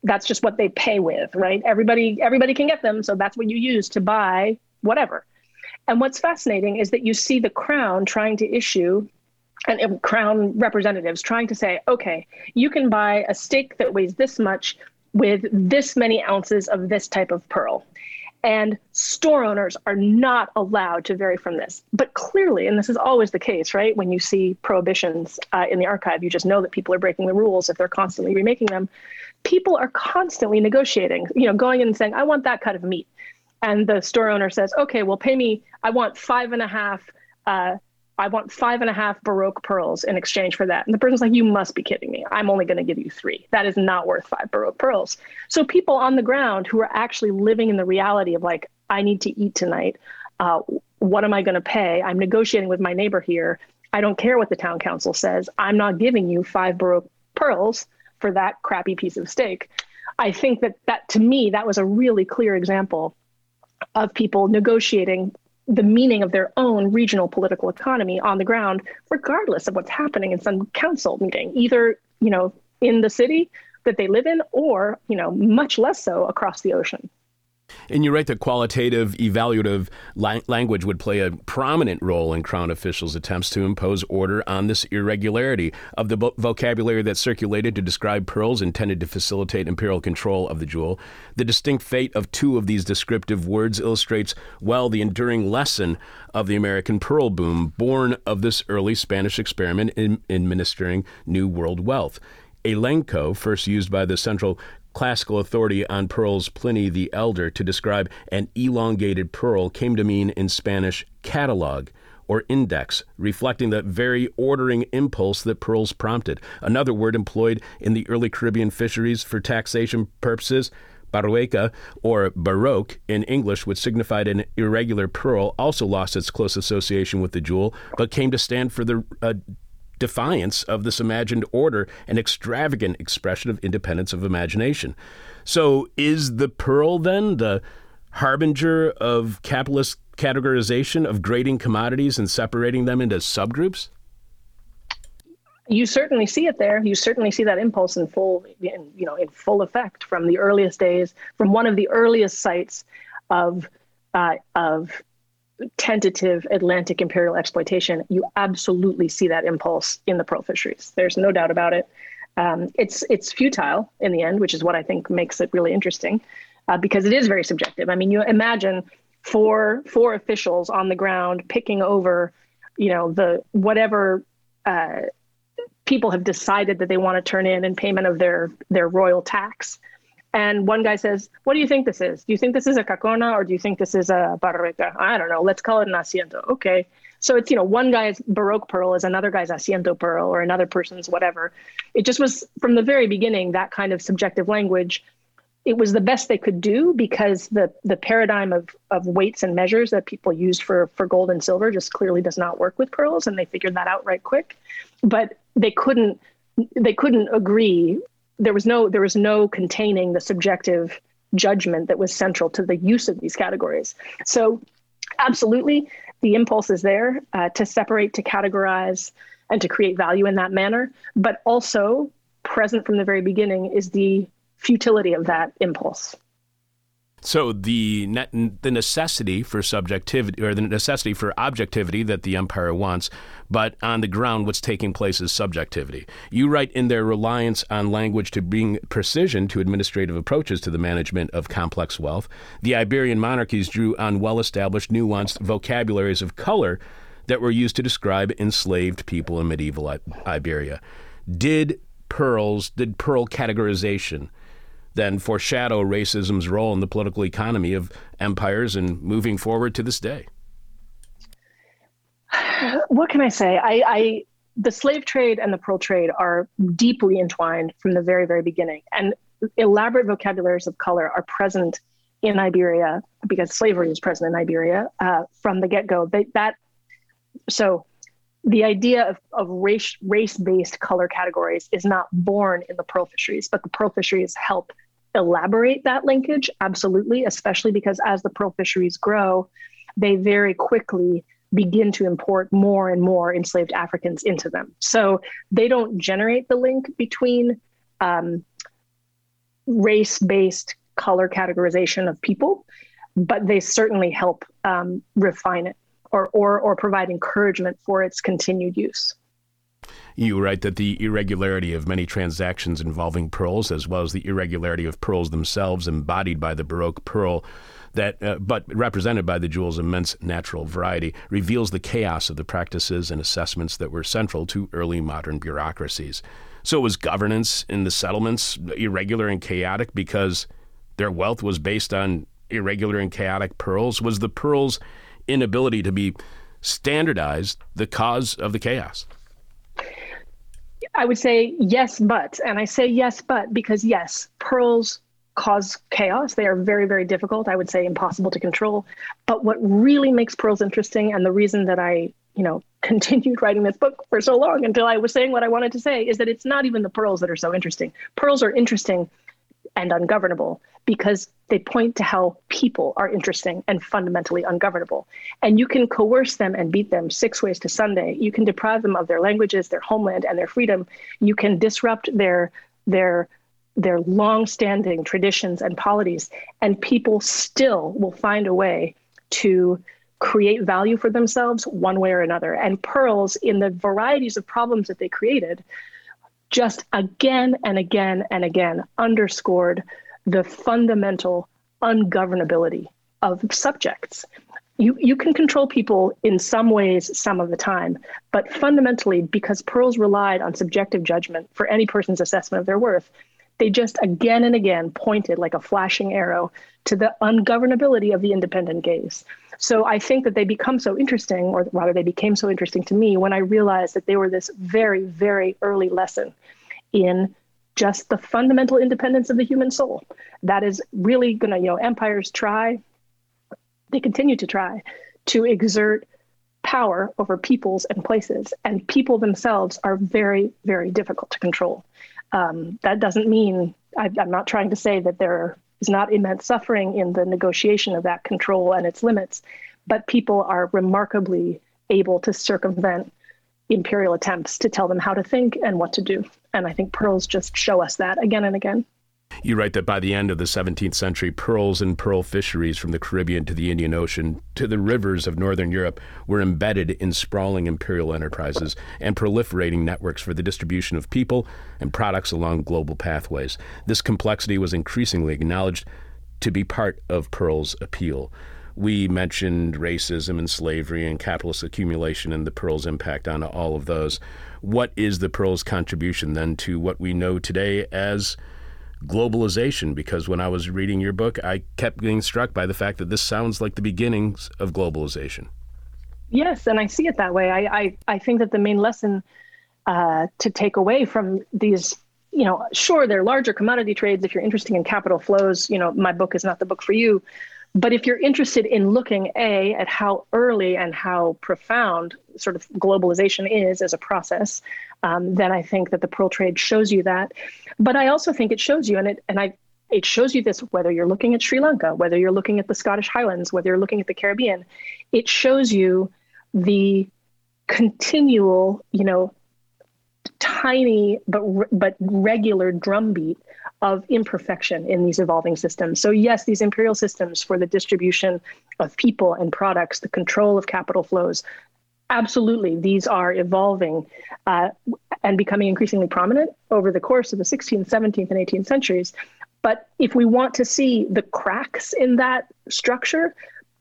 That's just what they pay with, right? Everybody everybody can get them, so that's what you use to buy whatever. And what's fascinating is that you see the crown trying to issue and crown representatives trying to say, okay, you can buy a steak that weighs this much with this many ounces of this type of pearl. And store owners are not allowed to vary from this. But clearly, and this is always the case, right? When you see prohibitions uh, in the archive, you just know that people are breaking the rules if they're constantly remaking them. People are constantly negotiating, you know, going in and saying, I want that cut of meat. And the store owner says, okay, well, pay me, I want five and a half uh, I want five and a half Baroque pearls in exchange for that. And the person's like, you must be kidding me. I'm only going to give you three. That is not worth five Baroque pearls. So people on the ground who are actually living in the reality of like, I need to eat tonight. Uh, what am I going to pay? I'm negotiating with my neighbor here. I don't care what the town council says. I'm not giving you five Baroque pearls for that crappy piece of steak. I think that that to me that was a really clear example of people negotiating the meaning of their own regional political economy on the ground, regardless of what's happening in some council meeting, either you know in the city that they live in, or you know much less so across the ocean. And you write that qualitative, evaluative la- language would play a prominent role in Crown officials' attempts to impose order on this irregularity of the vo- vocabulary that circulated to describe pearls intended to facilitate imperial control of the jewel. The distinct fate of two of these descriptive words illustrates well the enduring lesson of the American pearl boom, born of this early Spanish experiment in administering New World wealth. Elenco, first used by the Central classical authority on pearls Pliny the Elder to describe an elongated pearl came to mean in Spanish catalog or index, reflecting the very ordering impulse that pearls prompted. Another word employed in the early Caribbean fisheries for taxation purposes, barueca or baroque in English, which signified an irregular pearl, also lost its close association with the jewel, but came to stand for the uh, defiance of this imagined order, an extravagant expression of independence of imagination. So, is the pearl then the harbinger of capitalist categorization of grading commodities and separating them into subgroups? You certainly see it there. You certainly see that impulse in full, in, you know, in full effect from the earliest days, from one of the earliest sites of uh, of tentative Atlantic imperial exploitation, you absolutely see that impulse in the pearl fisheries. There's no doubt about it. Um, it's it's futile in the end, which is what I think makes it really interesting, uh, because it is very subjective. I mean, you imagine four four officials on the ground picking over, you know, the whatever uh, people have decided that they want to turn in in payment of their their royal tax and one guy says, What do you think this is? Do you think this is a cacona or do you think this is a barreca? I don't know. Let's call it an asiento. Okay. So it's, you know, one guy's Baroque pearl is another guy's asiento pearl or another person's whatever. It just was from the very beginning, that kind of subjective language. It was the best they could do because the the paradigm of of weights and measures that people used for for gold and silver just clearly does not work with pearls, and they figured that out right quick. But they couldn't they couldn't agree there was no there was no containing the subjective judgment that was central to the use of these categories. So, absolutely, the impulse is there uh, to separate, to categorize, and to create value in that manner. But also, present from the very beginning is the futility of that impulse. So the ne- the necessity for subjectivity or the necessity for objectivity that the empire wants, but on the ground, what's taking place is subjectivity. You write in their reliance on language to bring precision to administrative approaches to the management of complex wealth. The Iberian monarchies drew on well-established, nuanced vocabularies of color that were used to describe enslaved people in medieval I- Iberia. Did pearls, did pearl categorization then foreshadow racism's role in the political economy of empires and moving forward to this day? (sighs) What can I say? I, I the slave trade and the pearl trade are deeply entwined from the very, very beginning. And elaborate vocabularies of color are present in Iberia because slavery is present in Iberia uh, from the get go. That so the idea of, of race race based color categories is not born in the pearl fisheries, but the pearl fisheries help elaborate that linkage, absolutely, especially because as the pearl fisheries grow, they very quickly begin to import more and more enslaved Africans into them. So they don't generate the link between um, race based color categorization of people, but they certainly help um, refine it or, or, or provide encouragement for its continued use. You write that the irregularity of many transactions involving pearls, as well as the irregularity of pearls themselves, embodied by the Baroque pearl, that, uh, but represented by the jewel's immense natural variety, reveals the chaos of the practices and assessments that were central to early modern bureaucracies. So was governance in the settlements irregular and chaotic because their wealth was based on irregular and chaotic pearls? Was the pearls' inability to be standardized the cause of the chaos. I would say yes, but. And I say yes, but because yes, pearls cause chaos. They are very, very difficult. I would say impossible to control. But what really makes pearls interesting, and the reason that I, you know, (laughs) continued writing this book for so long until I was saying what I wanted to say, is that it's not even the pearls that are so interesting. Pearls are interesting and ungovernable because they point to how people are interesting and fundamentally ungovernable. And you can coerce them and beat them six ways to Sunday. You can deprive them of their languages, their homeland, and their freedom. You can disrupt their their their long-standing traditions and polities, and people still will find a way to create value for themselves one way or another. And pearls, in the varieties of problems that they created, just again and again and again underscored the fundamental ungovernability of subjects. You, you can control people in some ways some of the time, but fundamentally, because pearls relied on subjective judgment for any person's assessment of their worth, they just again and again pointed like a flashing arrow to the ungovernability of the independent gaze. So I think that they become so interesting, or rather, they became so interesting to me when I realized that they were this very, very early lesson in just the fundamental independence of the human soul. That is really going to, you know, empires try, they continue to try to exert power over peoples and places, and people themselves are very, very difficult to control. Um, that doesn't mean I, I'm not trying to say that there is not immense suffering in the negotiation of that control and its limits, but people are remarkably able to circumvent imperial attempts to tell them how to think and what to do. And I think pearls just show us that again and again. You write that by the end of the 17th century, pearls and pearl fisheries from the Caribbean to the Indian Ocean to the rivers of northern Europe were embedded in sprawling imperial enterprises and proliferating networks for the distribution of people and products along global pathways. This complexity was increasingly acknowledged to be part of Pearl's appeal. We mentioned racism and slavery and capitalist accumulation and the Pearl's impact on all of those. What is the Pearl's contribution then to what we know today as globalization because when I was reading your book, I kept being struck by the fact that this sounds like the beginnings of globalization. Yes, and I see it that way. I I, I think that the main lesson uh, to take away from these, you know, sure they're larger commodity trades. If you're interested in capital flows, you know, my book is not the book for you. But if you're interested in looking a at how early and how profound sort of globalization is as a process, um, then I think that the pearl trade shows you that. But I also think it shows you, and it and I it shows you this whether you're looking at Sri Lanka, whether you're looking at the Scottish Highlands, whether you're looking at the Caribbean, it shows you the continual, you know, tiny but but regular drumbeat of imperfection in these evolving systems. So yes, these imperial systems for the distribution of people and products, the control of capital flows, absolutely these are evolving uh, and becoming increasingly prominent over the course of the 16th 17th and 18th centuries but if we want to see the cracks in that structure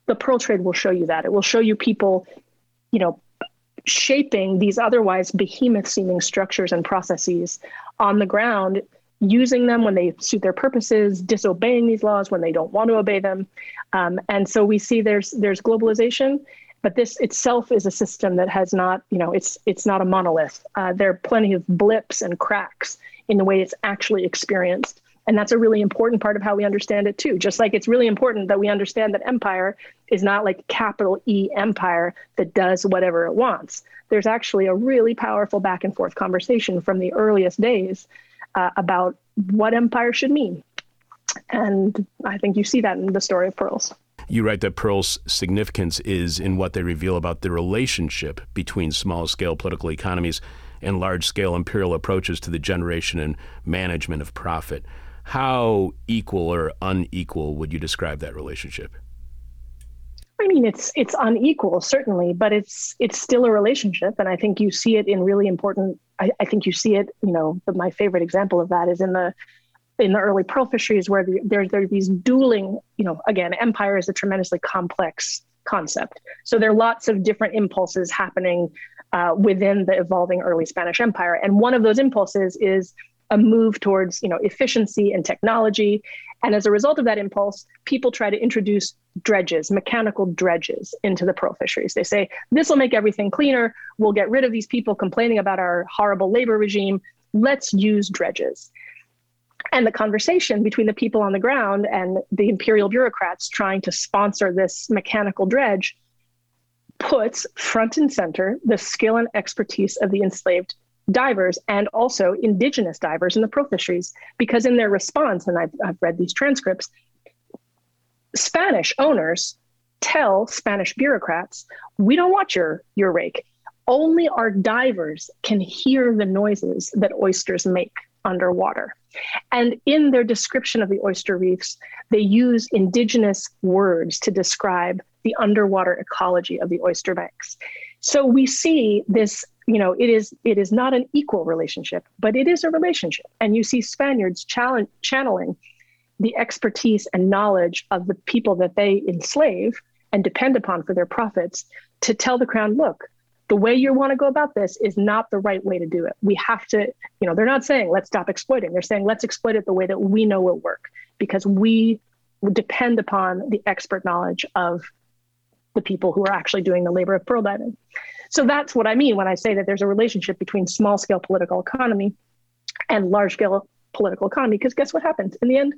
the pearl trade will show you that it will show you people you know shaping these otherwise behemoth seeming structures and processes on the ground using them when they suit their purposes disobeying these laws when they don't want to obey them um, and so we see there's there's globalization but this itself is a system that has not, you know, it's it's not a monolith. Uh, there are plenty of blips and cracks in the way it's actually experienced, and that's a really important part of how we understand it too. Just like it's really important that we understand that empire is not like capital E empire that does whatever it wants. There's actually a really powerful back and forth conversation from the earliest days uh, about what empire should mean, and I think you see that in the story of pearls. You write that Pearl's significance is in what they reveal about the relationship between small scale political economies and large scale imperial approaches to the generation and management of profit. How equal or unequal would you describe that relationship? I mean, it's it's unequal certainly, but it's it's still a relationship, and I think you see it in really important. I, I think you see it. You know, but my favorite example of that is in the in the early pearl fisheries where the, there, there are these dueling, you know, again, empire is a tremendously complex concept. So there are lots of different impulses happening uh, within the evolving early Spanish Empire. And one of those impulses is a move towards you know efficiency and technology. And as a result of that impulse people try to introduce dredges mechanical dredges into the pearl fisheries. They say this will make everything cleaner. We'll get rid of these people complaining about our horrible labor regime. Let's use dredges. And the conversation between the people on the ground and the imperial bureaucrats trying to sponsor this mechanical dredge puts front and center the skill and expertise of the enslaved divers and also indigenous divers in the pearl fisheries because in their response and I've, I've read these transcripts spanish owners tell spanish bureaucrats we don't want your your rake. Only our divers can hear the noises that oysters make underwater. And in their description of the oyster reefs they use indigenous words to describe the underwater ecology of the oyster banks so we see this you know it is it is not an equal relationship but it is a relationship. And you see spaniards channeling the expertise and knowledge of the people that they enslave and depend upon for their profits to tell the crown look the way you want to go about this is not the right way to do it. We have to you know they're not saying let's stop exploiting. They're saying let's exploit it the way that we know will work because we depend upon the expert knowledge of the people who are actually doing the labor of pearl diving so that's what I mean when I say that there's a relationship between small scale political economy and large scale political economy. Because guess what happens? In the end,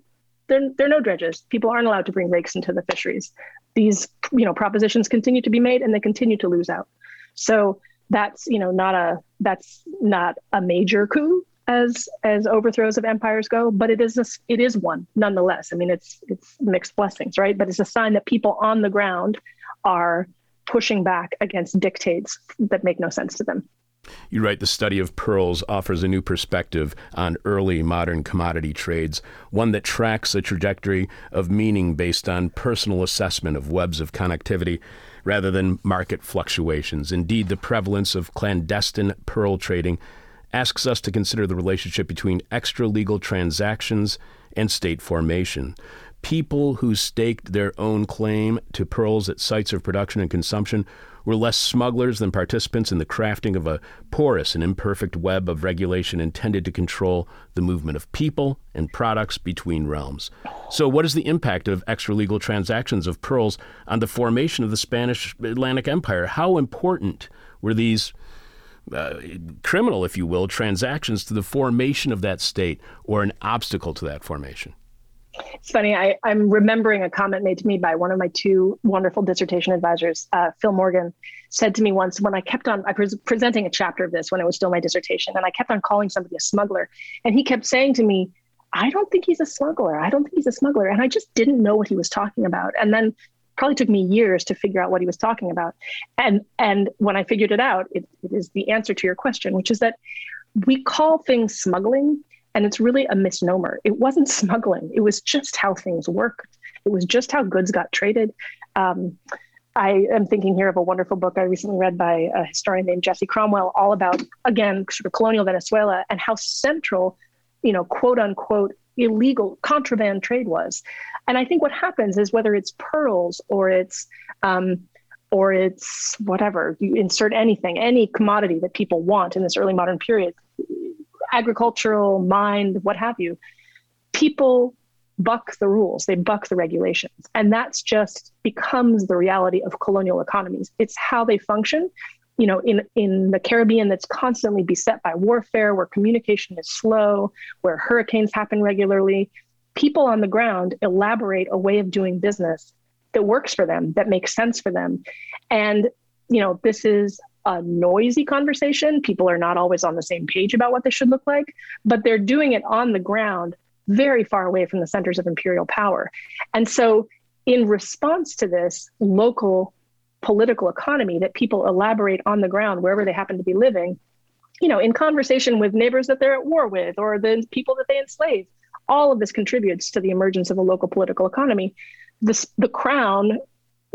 there, there are no dredges. People aren't allowed to bring rakes into the fisheries. These you know propositions continue to be made and they continue to lose out. So that's you know not a that's not a major coup as as overthrows of empires go, but it is a, it is one nonetheless. I mean, it's it's mixed blessings, right? But it's a sign that people on the ground are pushing back against dictates that make no sense to them. You write the study of pearls offers a new perspective on early modern commodity trades, one that tracks a trajectory of meaning based on personal assessment of webs of connectivity rather than market fluctuations. Indeed, the prevalence of clandestine pearl trading asks us to consider the relationship between extra legal transactions and state formation people who staked their own claim to pearls at sites of production and consumption were less smugglers than participants in the crafting of a porous and imperfect web of regulation intended to control the movement of people and products between realms. So, what is the impact of extralegal transactions of pearls on the formation of the Spanish Atlantic Empire? How important were these? Uh, criminal, if you will, transactions to the formation of that state or an obstacle to that formation? It's funny. I, am remembering a comment made to me by one of my two wonderful dissertation advisors, uh, Phil Morgan, said to me once when I kept on I was presenting a chapter of this when it was still my dissertation, and I kept on calling somebody a smuggler, and he kept saying to me, "I don't think he's a smuggler. I don't think he's a smuggler," and I just didn't know what he was talking about. And then probably took me years to figure out what he was talking about. And and when I figured it out, it, it is the answer to your question, which is that we call things smuggling and it's really a misnomer. It wasn't (laughs) smuggling, it was just how things worked. It was just how goods got traded. Um, I am thinking here of a wonderful book I recently read by a historian named Jesse Cromwell, all about, again, sort of colonial Venezuela and how central, you know, quote unquote, illegal contraband trade was. And I think what happens is whether it's pearls or it's, um, or it's whatever, you insert anything, any commodity that people want in this early modern period, agricultural mind, what have you, people buck the rules, they buck the regulations. And that's just becomes the reality of colonial economies. It's how they function. You know, in, in the Caribbean, that's constantly beset by warfare, where communication is slow, where hurricanes happen regularly, people on the ground elaborate a way of doing business that works for them, that makes sense for them. And, you know, this is a noisy conversation. People are not always on the same page about what they should look like, but they're doing it on the ground, very far away from the centers of imperial power. And so, in response to this local political economy that people elaborate on the ground wherever they happen to be living, you know, in conversation with neighbors that they're at war with or the people that they enslave, all of this contributes to the emergence of a local political economy. The crown,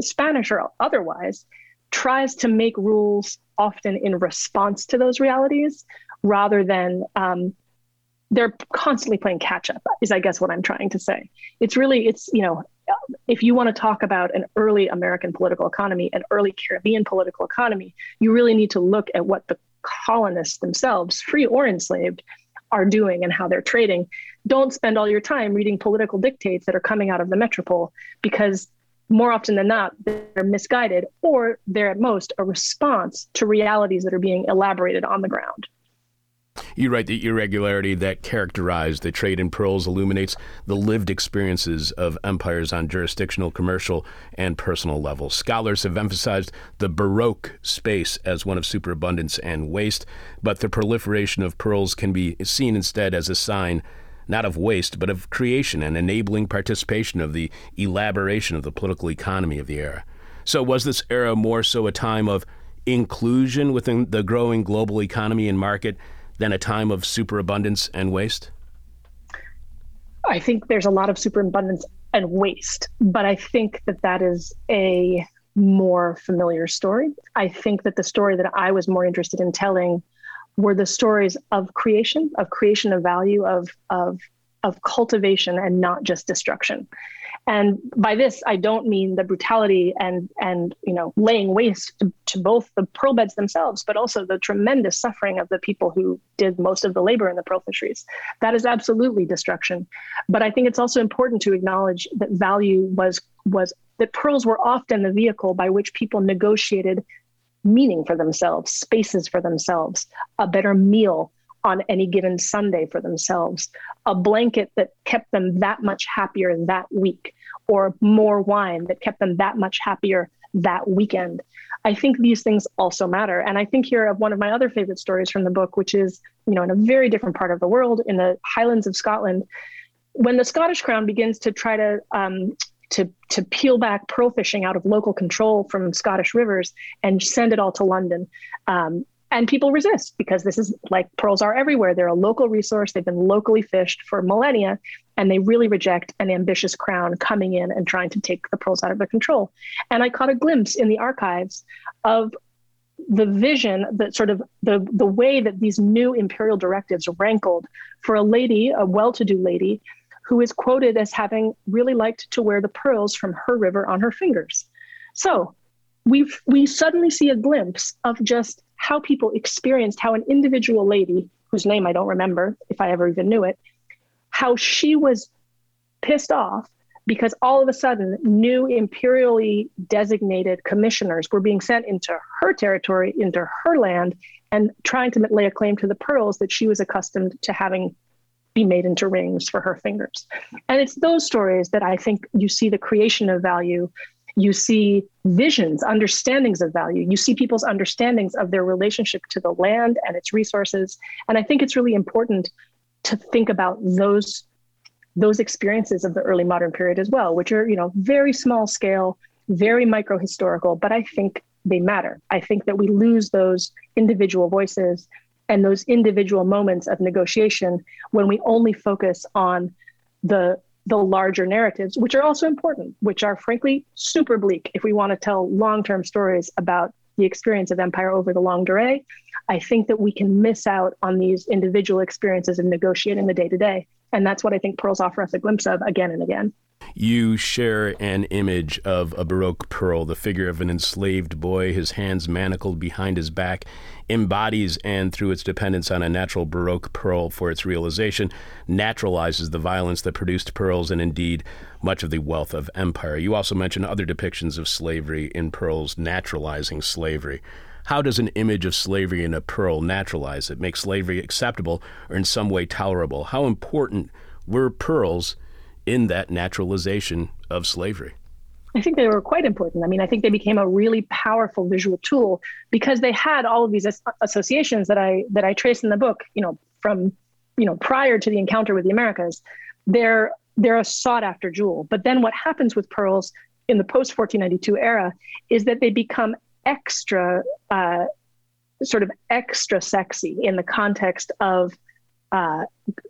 Spanish or otherwise, tries to make rules often in response to those realities rather than um, they're constantly playing catch up is i guess what i'm trying to say it's really it's you know if you want to talk about an early american political economy an early caribbean political economy you really need to look at what the colonists themselves free or enslaved are doing and how they're trading. Don't spend all your time reading political dictates that are coming out of the metropole because more often than not, they're misguided or they're at most a response to realities that are being elaborated on the ground. You write the irregularity that characterized the trade in pearls illuminates the lived experiences of empires on jurisdictional, commercial, and personal levels. Scholars have emphasized the Baroque space as one of superabundance and waste, but the proliferation of pearls can be seen instead as a sign not of waste, but of creation and enabling participation of the elaboration of the political economy of the era. So, was this era more so a time of inclusion within the growing global economy and market than a time of superabundance and waste? I think there's a lot of superabundance and waste, but I think that that is a more familiar story. I think that the story that I was more interested in telling were the stories of creation, of creation of value, of of of cultivation and not just destruction. And by this, I don't mean the brutality and and you know laying waste to, to, both the pearl beds themselves, but also the tremendous suffering of the people who did most of the labor in the pearl fisheries. That is absolutely destruction. But I think it's also important to acknowledge that value was was that pearls were often the vehicle by which people negotiated meaning for themselves, spaces for themselves, a better meal on any given Sunday for themselves, a blanket that kept them that much happier that week, or more wine that kept them that much happier that weekend. I think these things also matter. And I think here of one of my other favorite stories from the book, which is, you know, in a very different part of the world, in the Highlands of Scotland, when the Scottish Crown begins to try to um, to to peel back pearl fishing out of local control from Scottish rivers and send it all to London. Um, and people resist because this is like pearls are everywhere. They're a local resource. They've been locally fished for millennia, and they really reject an ambitious crown coming in and trying to take the pearls out of their control. And I caught a glimpse in the archives of the vision that sort of the the way that these new imperial directives rankled for a lady, a well-to-do lady, who is quoted as having really liked to wear the pearls from her river on her fingers. So we we suddenly see a glimpse of just how people experienced how an individual lady whose name I don't remember if I ever even knew it, how she was pissed off because all of a sudden new imperially designated commissioners were being sent into her territory, into her land, and trying to lay a claim to the pearls that she was accustomed to having be made into rings for her fingers. And it's those stories that I think you see the creation of value you see visions, understandings of value. You see people's understandings of their relationship to the land and its resources. And I think it's really important to think about those those experiences of the early modern period as well, which are, you know, very small scale, very micro historical, but I think they matter. I think that we lose those individual voices and those individual moments of negotiation when we only focus on the the larger narratives, which are also important, which are frankly super bleak if we want to tell long term stories about the experience of empire over the longue durée. I think that we can miss out on these individual experiences of negotiating the day to day. And that's what I think pearls offer us a glimpse of again and again. You share an image of a Baroque pearl, the figure of an enslaved boy, his hands manacled behind his back, embodies and, through its dependence on a natural Baroque pearl for its realization, naturalizes the violence that produced pearls and indeed much of the wealth of empire. You also mention other depictions of slavery in pearls naturalizing slavery. How does an image of slavery in a pearl naturalize it, make slavery acceptable or in some way tolerable? How important were pearls in that naturalization of slavery? I think they were quite important. I mean, I think they became a really powerful visual tool because they had all of these associations that I that I trace in the book. You know, from you know prior to the encounter with the Americas, they're they're a sought after jewel. But then what happens with pearls in the post 1492 era is that they become extra, uh, sort of extra sexy in the context of uh,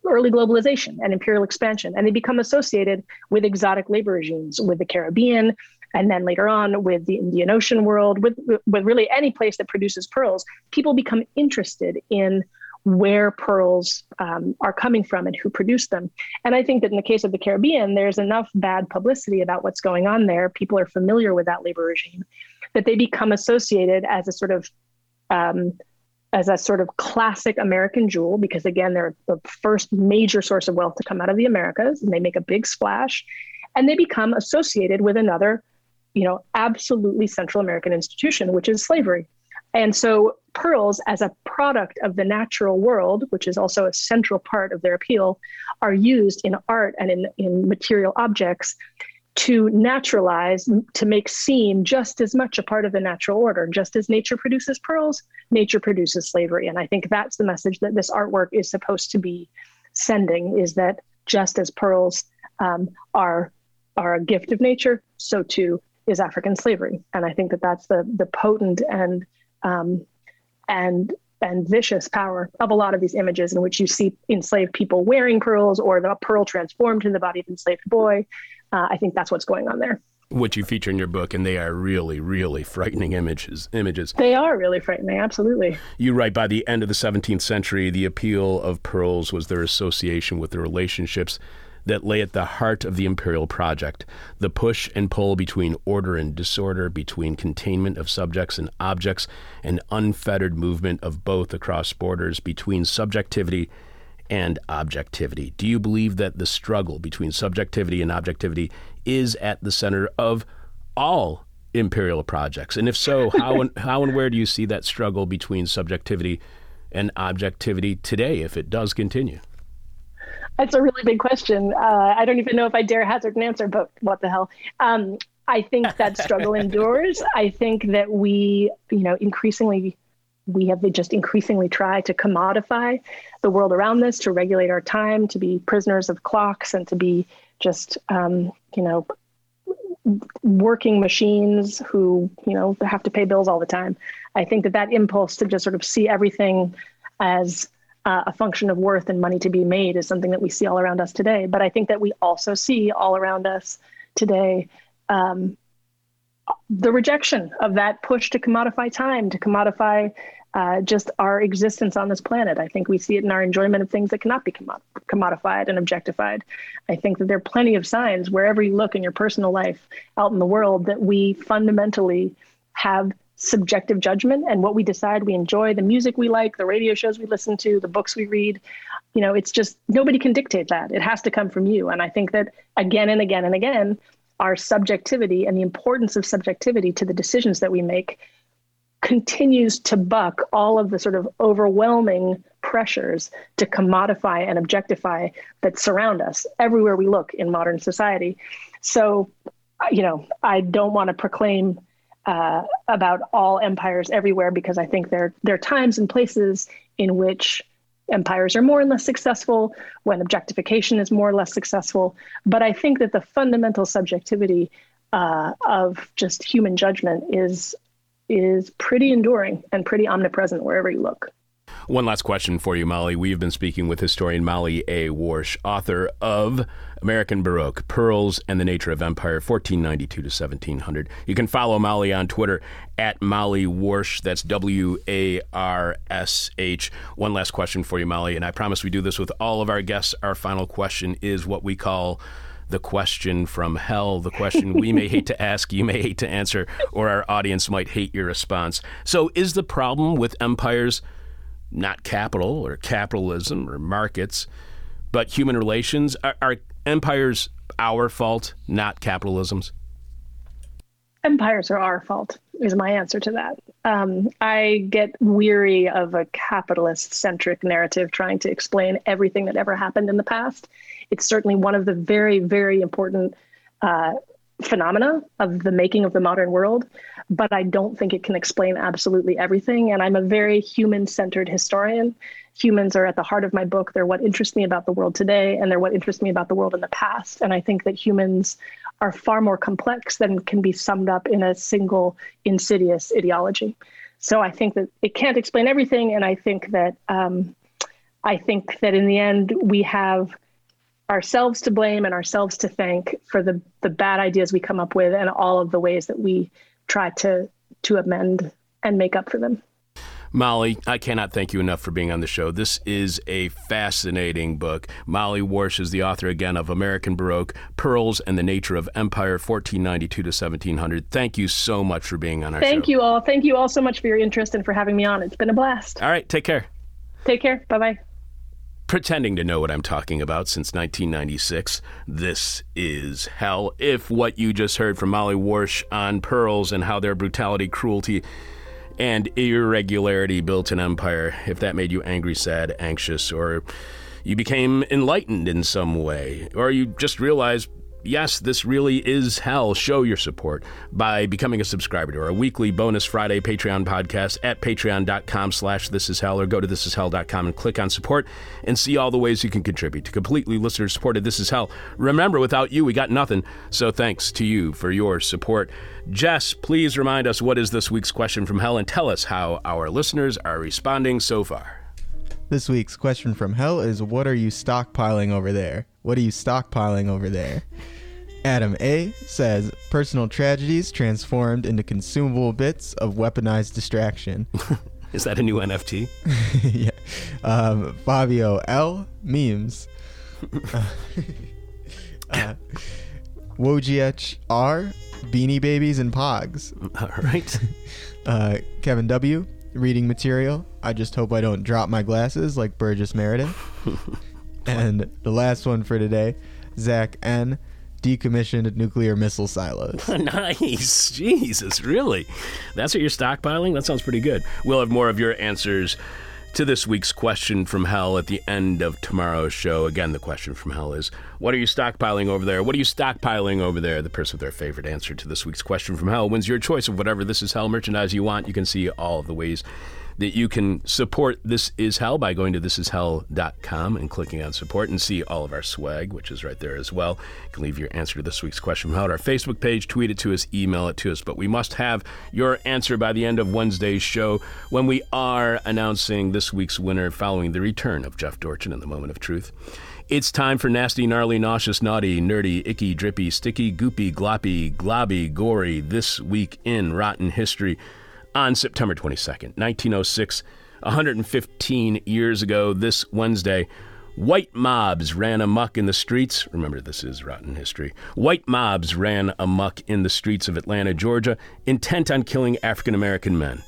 early globalization and imperial expansion, and they become associated with exotic labor regimes, with the Caribbean, and then later on with the Indian Ocean world, with with really any place that produces pearls. People become interested in where pearls um, are coming from and who produced them. And I think that in the case of the Caribbean, there's enough bad publicity about what's going on there. People are familiar with that labor regime that they become associated as a sort of um, as a sort of classic American jewel because again they're the first major source of wealth to come out of the Americas and they make a big splash and they become associated with another you know absolutely Central American institution which is slavery. And so pearls as a product of the natural world which is also a central part of their appeal are used in art and in, in material objects to naturalize, to make seem just as much a part of the natural order. Just as nature produces pearls, nature produces slavery. And I think that's the message that this artwork is supposed to be sending is that just as pearls um, are, are a gift of nature, so too is African slavery. And I think that that's the, the potent and, um, and and vicious power of a lot of these images in which you see enslaved people wearing pearls or the pearl transformed in the body of enslaved boy uh, I think that's what's going on there. What you feature in your book, and they are really, really frightening images. Images. They are really frightening. Absolutely. You write by the end of the 17th century, the appeal of pearls was their association with the relationships that lay at the heart of the imperial project the push and pull between order and disorder, between containment of subjects and objects, and unfettered movement of both across borders, between subjectivity and objectivity. Do you believe that the struggle between subjectivity and objectivity is at the center of all imperial projects? And if so, how and, how and where do you see that struggle between subjectivity and objectivity today, if it does continue? That's a really big question. Uh, I don't even know if I dare hazard an answer, but what the hell? Um, I think that struggle (laughs) endures. I think that we, you know, increasingly we have just increasingly tried to commodify the world around us, to regulate our time, to be prisoners of clocks, and to be just, um, you know, working machines who, you know, have to pay bills all the time. I think that that impulse to just sort of see everything as uh, a function of worth and money to be made is something that we see all around us today. But I think that we also see all around us today um, the rejection of that push to commodify time, to commodify uh, just our existence on this planet. I think we see it in our enjoyment of things that cannot be commodified and objectified. I think that there are plenty of signs wherever you look in your personal life out in the world that we fundamentally have subjective judgment and what we decide we enjoy, the music we like, the radio shows we listen to, the books we read. You know, it's just nobody can dictate that. It has to come from you. And I think that again and again and again, our subjectivity and the importance of subjectivity to the decisions that we make continues to buck all of the sort of overwhelming pressures to commodify and objectify that surround us everywhere we look in modern society. So, you know, I don't want to proclaim uh, about all empires everywhere because I think there there are times and places in which empires are more and less successful, when objectification is more or less successful. But I think that the fundamental subjectivity uh, of just human judgment is is pretty enduring and pretty omnipresent wherever you look. One last question for you, Molly. We've been speaking with historian Molly A. Warsh, author of American Baroque Pearls and the Nature of Empire, 1492 to 1700. You can follow Molly on Twitter at Molly Warsh. That's W A R S H. One last question for you, Molly, and I promise we do this with all of our guests. Our final question is what we call the question from hell, the question we may hate to ask, you may hate to answer, or our audience might hate your response. So, is the problem with empires not capital or capitalism or markets, but human relations? Are, are empires our fault, not capitalism's? Empires are our fault, is my answer to that. Um, I get weary of a capitalist centric narrative trying to explain everything that ever happened in the past. It's certainly one of the very, very important uh, phenomena of the making of the modern world, but I don't think it can explain absolutely everything. And I'm a very human centered historian. Humans are at the heart of my book. They're what interests me about the world today, and they're what interests me about the world in the past. And I think that humans are far more complex than can be summed up in a single insidious ideology. So I think that it can't explain everything, and I think that um, I think that in the end we have ourselves to blame and ourselves to thank for the the bad ideas we come up with and all of the ways that we try to to amend and make up for them. Molly, I cannot thank you enough for being on the show. This is a fascinating book. Molly Warsh is the author again of American Baroque, Pearls and the Nature of Empire, 1492 to 1700. Thank you so much for being on our Thank show. Thank you all. Thank you all so much for your interest and for having me on. It's been a blast. All right, take care. Take care. Bye bye. Pretending to know what I'm talking about since 1996. This is hell. If what you just heard from Molly Warsh on pearls and how their brutality, cruelty, and irregularity built an empire, if that made you angry, sad, anxious, or you became enlightened in some way, or you just realized yes, this really is hell, show your support by becoming a subscriber to our weekly bonus Friday Patreon podcast at patreon.com slash this is hell or go to thisishell.com and click on support and see all the ways you can contribute to completely listener supported This Is Hell. Remember, without you, we got nothing. So thanks to you for your support. Jess, please remind us what is this week's question from hell and tell us how our listeners are responding so far. This week's question from hell is What are you stockpiling over there? What are you stockpiling over there? Adam A says personal tragedies transformed into consumable bits of weaponized distraction. (laughs) Is that a new NFT? (laughs) yeah. Um, Fabio L memes. (laughs) uh, uh, Wojciech R beanie babies and pogs. All right. Uh, Kevin W reading material. I just hope I don't drop my glasses like Burgess Meredith. (laughs) and the last one for today, Zach N decommissioned nuclear missile silos. (laughs) nice. Jesus, really? That's what you're stockpiling? That sounds pretty good. We'll have more of your answers to this week's question from hell at the end of tomorrow's show. Again, the question from hell is What are you stockpiling over there? What are you stockpiling over there? The person with their favorite answer to this week's question from hell wins your choice of whatever This Is Hell merchandise you want. You can see all of the ways that you can support This Is Hell by going to thisishell.com and clicking on support and see all of our swag, which is right there as well. You can leave your answer to this week's question from our Facebook page, tweet it to us, email it to us. But we must have your answer by the end of Wednesday's show when we are announcing this week's winner following the return of Jeff Dorchin in the moment of truth. It's time for nasty, gnarly, nauseous, naughty, nerdy, icky, drippy, sticky, goopy, gloppy, globby, gory. This week in Rotten History on September 22nd, 1906, 115 years ago, this Wednesday, white mobs ran amuck in the streets. Remember, this is rotten history. White mobs ran amuck in the streets of Atlanta, Georgia, intent on killing African American men.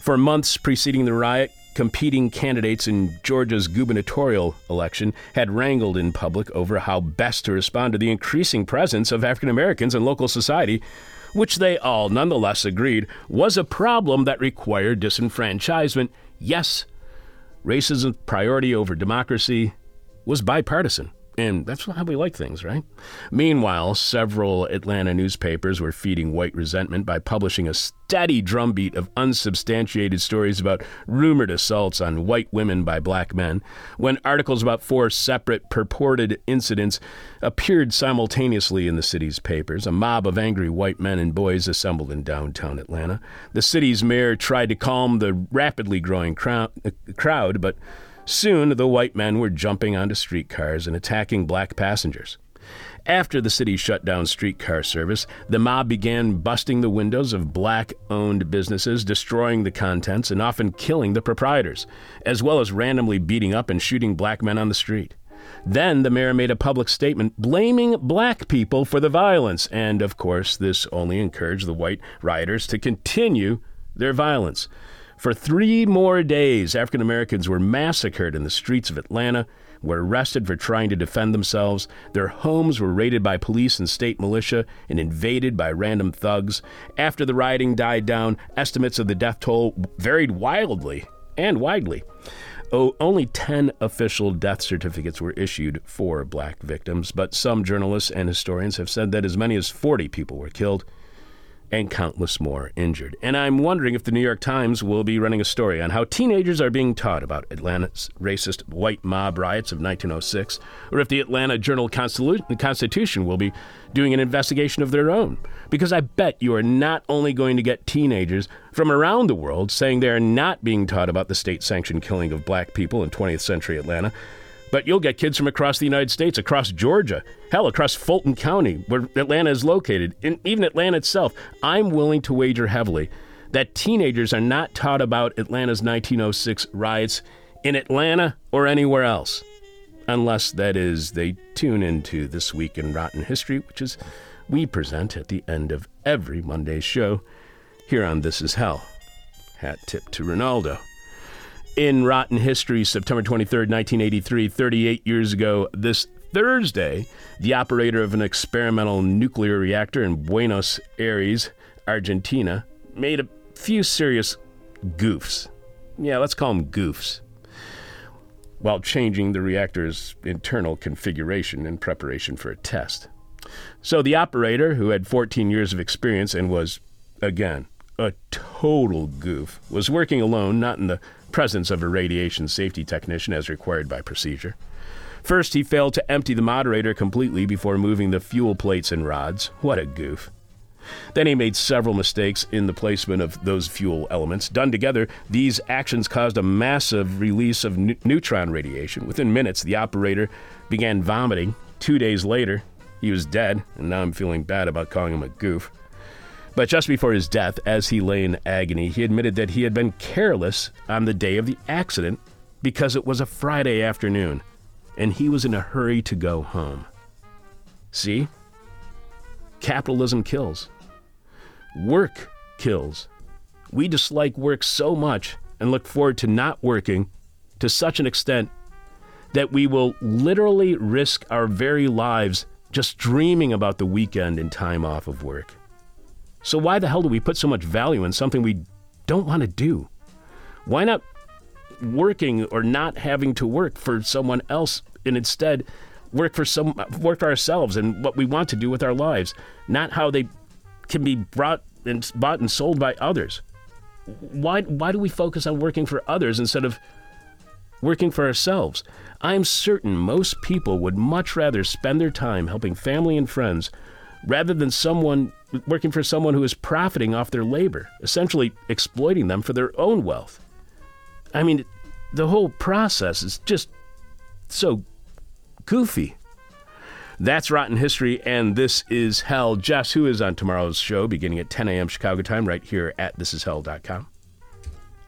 For months preceding the riot, competing candidates in Georgia's gubernatorial election had wrangled in public over how best to respond to the increasing presence of African Americans in local society which they all nonetheless agreed was a problem that required disenfranchisement. Yes, racism's priority over democracy was bipartisan. And that's how we like things, right? Meanwhile, several Atlanta newspapers were feeding white resentment by publishing a steady drumbeat of unsubstantiated stories about rumored assaults on white women by black men. When articles about four separate purported incidents appeared simultaneously in the city's papers, a mob of angry white men and boys assembled in downtown Atlanta. The city's mayor tried to calm the rapidly growing crowd, but Soon, the white men were jumping onto streetcars and attacking black passengers. After the city shut down streetcar service, the mob began busting the windows of black owned businesses, destroying the contents, and often killing the proprietors, as well as randomly beating up and shooting black men on the street. Then the mayor made a public statement blaming black people for the violence, and of course, this only encouraged the white rioters to continue their violence. For three more days, African Americans were massacred in the streets of Atlanta, were arrested for trying to defend themselves. Their homes were raided by police and state militia and invaded by random thugs. After the rioting died down, estimates of the death toll varied wildly and widely. Oh, only 10 official death certificates were issued for black victims, but some journalists and historians have said that as many as 40 people were killed and countless more injured. And I'm wondering if the New York Times will be running a story on how teenagers are being taught about Atlanta's racist white mob riots of 1906, or if the Atlanta Journal Constitution will be doing an investigation of their own. Because I bet you are not only going to get teenagers from around the world saying they are not being taught about the state sanctioned killing of black people in 20th century Atlanta but you'll get kids from across the United States, across Georgia, hell, across Fulton County, where Atlanta is located, and even Atlanta itself. I'm willing to wager heavily that teenagers are not taught about Atlanta's 1906 riots in Atlanta or anywhere else. Unless, that is, they tune into This Week in Rotten History, which is we present at the end of every Monday's show here on This Is Hell. Hat tip to Ronaldo. In Rotten History, September 23rd, 1983, 38 years ago this Thursday, the operator of an experimental nuclear reactor in Buenos Aires, Argentina, made a few serious goofs. Yeah, let's call them goofs. While changing the reactor's internal configuration in preparation for a test. So the operator, who had 14 years of experience and was, again, a total goof, was working alone, not in the presence of a radiation safety technician as required by procedure. First, he failed to empty the moderator completely before moving the fuel plates and rods. What a goof. Then he made several mistakes in the placement of those fuel elements. Done together, these actions caused a massive release of ne- neutron radiation. Within minutes, the operator began vomiting. Two days later, he was dead, and now I'm feeling bad about calling him a goof. But just before his death, as he lay in agony, he admitted that he had been careless on the day of the accident because it was a Friday afternoon and he was in a hurry to go home. See? Capitalism kills. Work kills. We dislike work so much and look forward to not working to such an extent that we will literally risk our very lives just dreaming about the weekend and time off of work. So, why the hell do we put so much value in something we don't want to do? Why not working or not having to work for someone else and instead work for some work for ourselves and what we want to do with our lives, not how they can be brought and bought and sold by others. Why why do we focus on working for others instead of working for ourselves? I'm certain most people would much rather spend their time helping family and friends rather than someone working for someone who is profiting off their labor, essentially exploiting them for their own wealth. I mean, the whole process is just so goofy. That's Rotten History, and this is Hell. Jess, who is on tomorrow's show beginning at 10 a.m. Chicago time, right here at thisishell.com.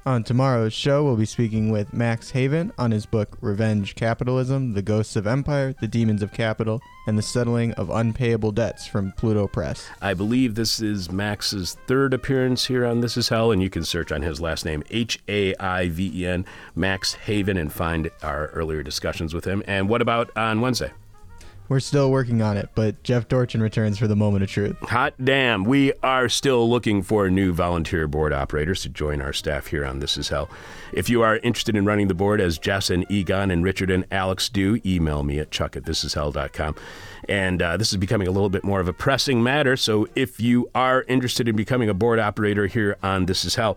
On tomorrow's show, we'll be speaking with Max Haiven on his book Revenge Capitalism The Ghosts of Empire, The Demons of Capital, and the Settling of Unpayable Debts from Pluto Press. I believe this is Max's third appearance here on This Is Hell, and you can search on his last name, H A I V E N, Max Haiven, and find our earlier discussions with him. And what about on Wednesday? We're still working on it, but Jeff Dorchin returns for the moment of truth. Hot damn. We are still looking for new volunteer board operators to join our staff here on This Is Hell. If you are interested in running the board as Jess and Egon and Richard and Alex do, email me at chuck at thisishell.com. And uh, this is becoming a little bit more of a pressing matter, so if you are interested in becoming a board operator here on This Is Hell,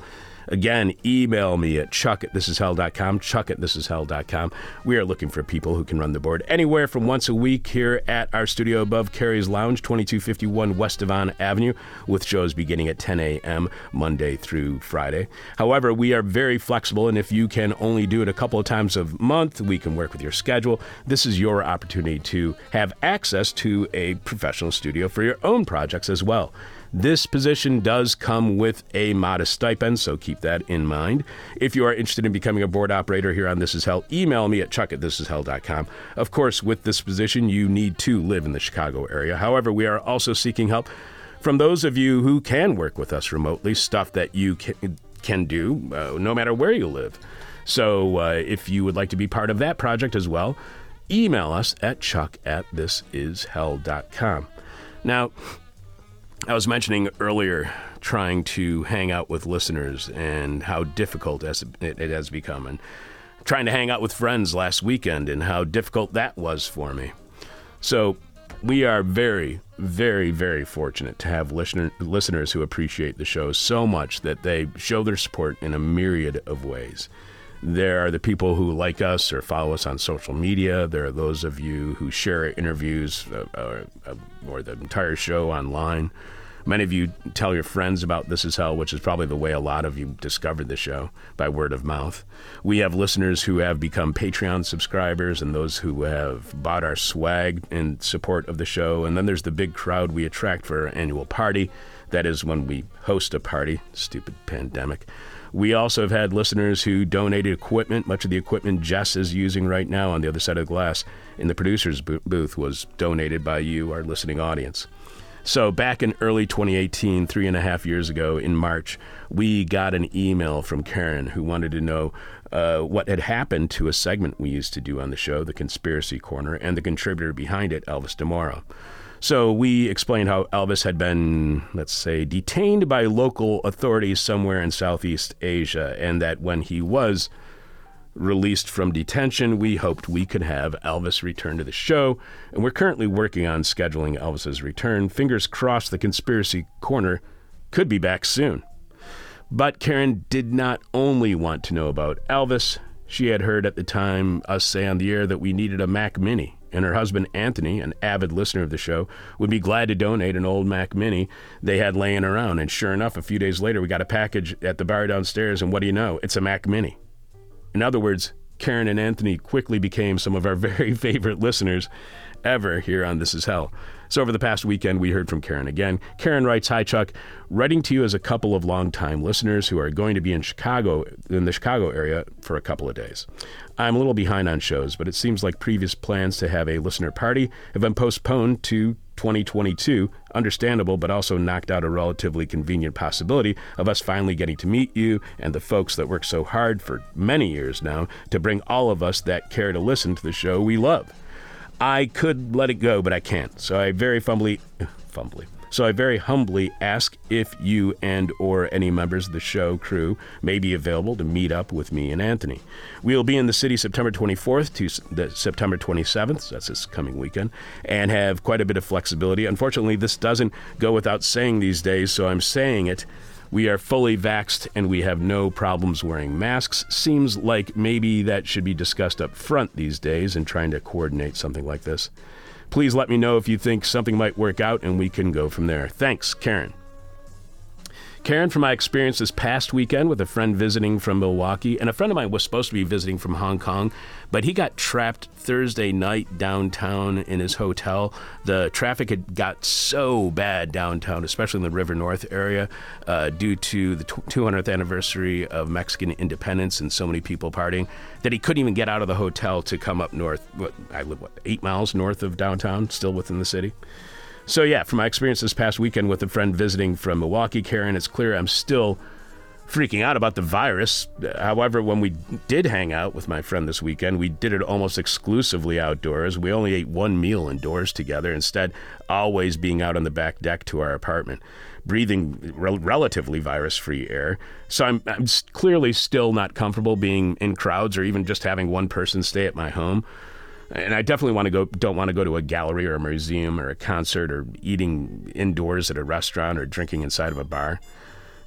Again, email me at chuck at thisishell.com, chuck at thisishell.com. We are looking for people who can run the board anywhere from once a week here at our studio above Carrie's Lounge, 2251 West Devon Avenue, with shows beginning at 10 a.m. Monday through Friday. However, we are very flexible, and if you can only do it a couple of times a month, we can work with your schedule. This is your opportunity to have access to a professional studio for your own projects as well. This position does come with a modest stipend, so keep that in mind. If you are interested in becoming a board operator here on This Is Hell, email me at chuck at thisishell.com. Of course, with this position, you need to live in the Chicago area. However, we are also seeking help from those of you who can work with us remotely, stuff that you can, do uh, no matter where you live. So uh, if you would like to be part of that project as well, email us at chuck at thisishell.com. Now, I was mentioning earlier trying to hang out with listeners and how difficult it has become, and trying to hang out with friends last weekend and how difficult that was for me. So, we are very, very, very fortunate to have listener, listeners who appreciate the show so much that they show their support in a myriad of ways. There are the people who like us or follow us on social media. There are those of you who share interviews uh, uh, or the entire show online. Many of you tell your friends about This Is Hell, which is probably the way a lot of you discovered the show by word of mouth. We have listeners who have become Patreon subscribers and those who have bought our swag in support of the show. And then there's the big crowd we attract for our annual party. That is when we host a party. Stupid pandemic. We also have had listeners who donated equipment. Much of the equipment Jess is using right now on the other side of the glass in the producer's booth was donated by you, our listening audience. So, back in early 2018, three and a half years ago in March, we got an email from Karen who wanted to know uh, what had happened to a segment we used to do on the show, The Conspiracy Corner, and the contributor behind it, Elvis DeMoro. So, we explained how Elvis had been, let's say, detained by local authorities somewhere in Southeast Asia, and that when he was released from detention, we hoped we could have Elvis return to the show, and we're currently working on scheduling Elvis's return. Fingers crossed the conspiracy corner could be back soon. But Karen did not only want to know about Elvis, she had heard at the time us say on the air that we needed a Mac Mini, and her husband Anthony, an avid listener of the show, would be glad to donate an old Mac Mini they had laying around. And sure enough, a few days later, we got a package at the bar downstairs, and what do you know? It's a Mac Mini. In other words, Karen and Anthony quickly became some of our (laughs) very favorite listeners ever here on This Is Hell. So, over the past weekend, we heard from Karen again. Karen writes Hi, Chuck. Writing to you as a couple of longtime listeners who are going to be in Chicago, in the Chicago area, for a couple of days. I'm a little behind on shows, but it seems like previous plans to have a listener party have been postponed to 2022, understandable, but also knocked out a relatively convenient possibility of us finally getting to meet you and the folks that work so hard for many years now to bring all of us that care to listen to the show we love. I could let it go, but I can't. So I very fumbly, fumbly, so I very humbly ask if you and or any members of the show crew may be available to meet up with me and Anthony. We'll be in the city September 24th to September 27th, that's this coming weekend, and have quite a bit of flexibility. Unfortunately, this doesn't go without saying these days, so I'm saying it. We are fully vaxxed and we have no problems wearing masks. Seems like maybe that should be discussed up front these days in trying to coordinate something like this. Please let me know if you think something might work out and we can go from there. Thanks, Karen. Karen, from my experience this past weekend with a friend visiting from Milwaukee, and a friend of mine was supposed to be visiting from Hong Kong, but he got trapped Thursday night downtown in his hotel. The traffic had got so bad downtown, especially in the River North area, uh, due to the 200th anniversary of Mexican independence and so many people partying, that he couldn't even get out of the hotel to come up north. I live, what, eight miles north of downtown, still within the city. So, yeah, from my experience this past weekend with a friend visiting from Milwaukee, Karen, it's clear I'm still freaking out about the virus. However, when we did hang out with my friend this weekend, we did it almost exclusively outdoors. We only ate one meal indoors together, instead, always being out on the back deck to our apartment, breathing rel- relatively virus free air. So I'm, I'm clearly still not comfortable being in crowds or even just having one person stay at my home and I definitely want to go. Don't want to go to a gallery or a museum or a concert or eating indoors at a restaurant or drinking inside of a bar.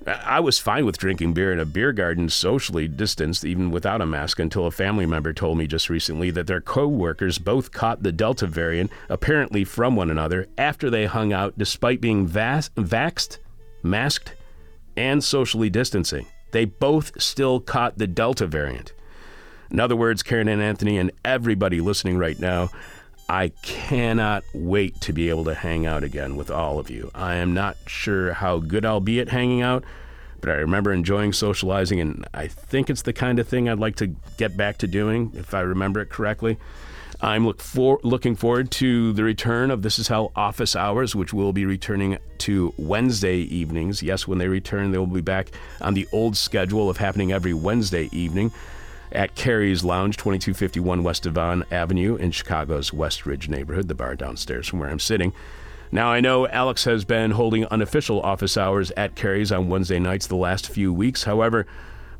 I was fine with drinking beer in a beer garden socially distanced, even without a mask, until a family member told me just recently that their co-workers both caught the Delta variant, apparently from one another, after they hung out despite being vaxxed, masked, and socially distancing. They both still caught the Delta variant. In other words, Karen and Anthony and everybody listening right now, I cannot wait to be able to hang out again with all of you. I am not sure how good I'll be at hanging out, but I remember enjoying socializing, and I think it's the kind of thing I'd like to get back to doing, if I remember it correctly. I'm look for, looking forward to the return of This Is Hell office hours, which will be returning to Wednesday evenings. Yes, when they return, they will be back on the old schedule of happening every Wednesday evening at Carrie's Lounge, 2251 West Devon Avenue in Chicago's West Ridge neighborhood, the bar downstairs from where I'm sitting. Now, I know Alex has been holding unofficial office hours at Carrie's on Wednesday nights the last few weeks. However,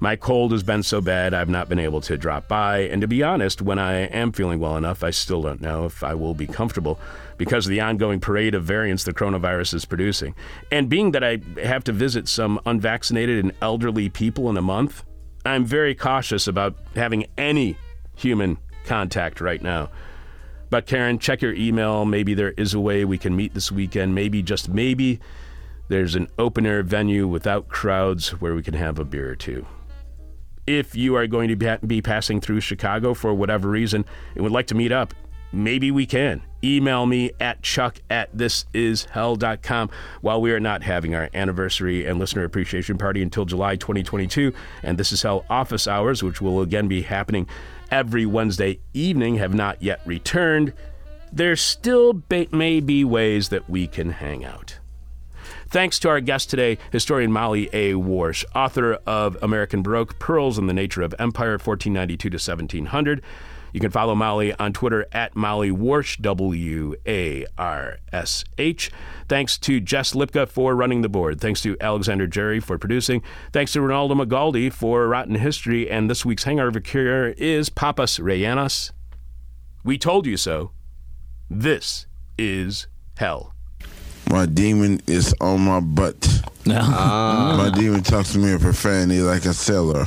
my cold has been so bad I've not been able to drop by, and to be honest, when I am feeling well enough, I still don't know if I will be comfortable because of the ongoing parade of variants the coronavirus is producing. And being that I have to visit some unvaccinated and elderly people in a month, I'm very cautious about having any human contact right now. But Karen, check your email. Maybe there is a way we can meet this weekend. Maybe, just maybe, there's an open air venue without crowds where we can have a beer or two. If you are going to be passing through Chicago for whatever reason and would like to meet up, maybe we can. Email me at chuck at thisishell.com while we are not having our anniversary and listener appreciation party until July 2022. And This Is Hell office hours, which will again be happening every Wednesday evening, have not yet returned. There still may be ways that we can hang out. Thanks to our guest today, historian Molly A. Warsh, author of American Baroque Pearls and the Nature of Empire, 1492 to 1700. You can follow Molly on Twitter at Molly Warsh, W A R S H. Thanks to Jess Lipka for running the board. Thanks to Alexander Jerry for producing. Thanks to Ronaldo Magaldi for Rotten History. And this week's Hangover Cure is Papas Rellenas. We told you so. This is hell. My demon is on my butt. No. (laughs) Ah. My demon talks to me in profanity like a sailor.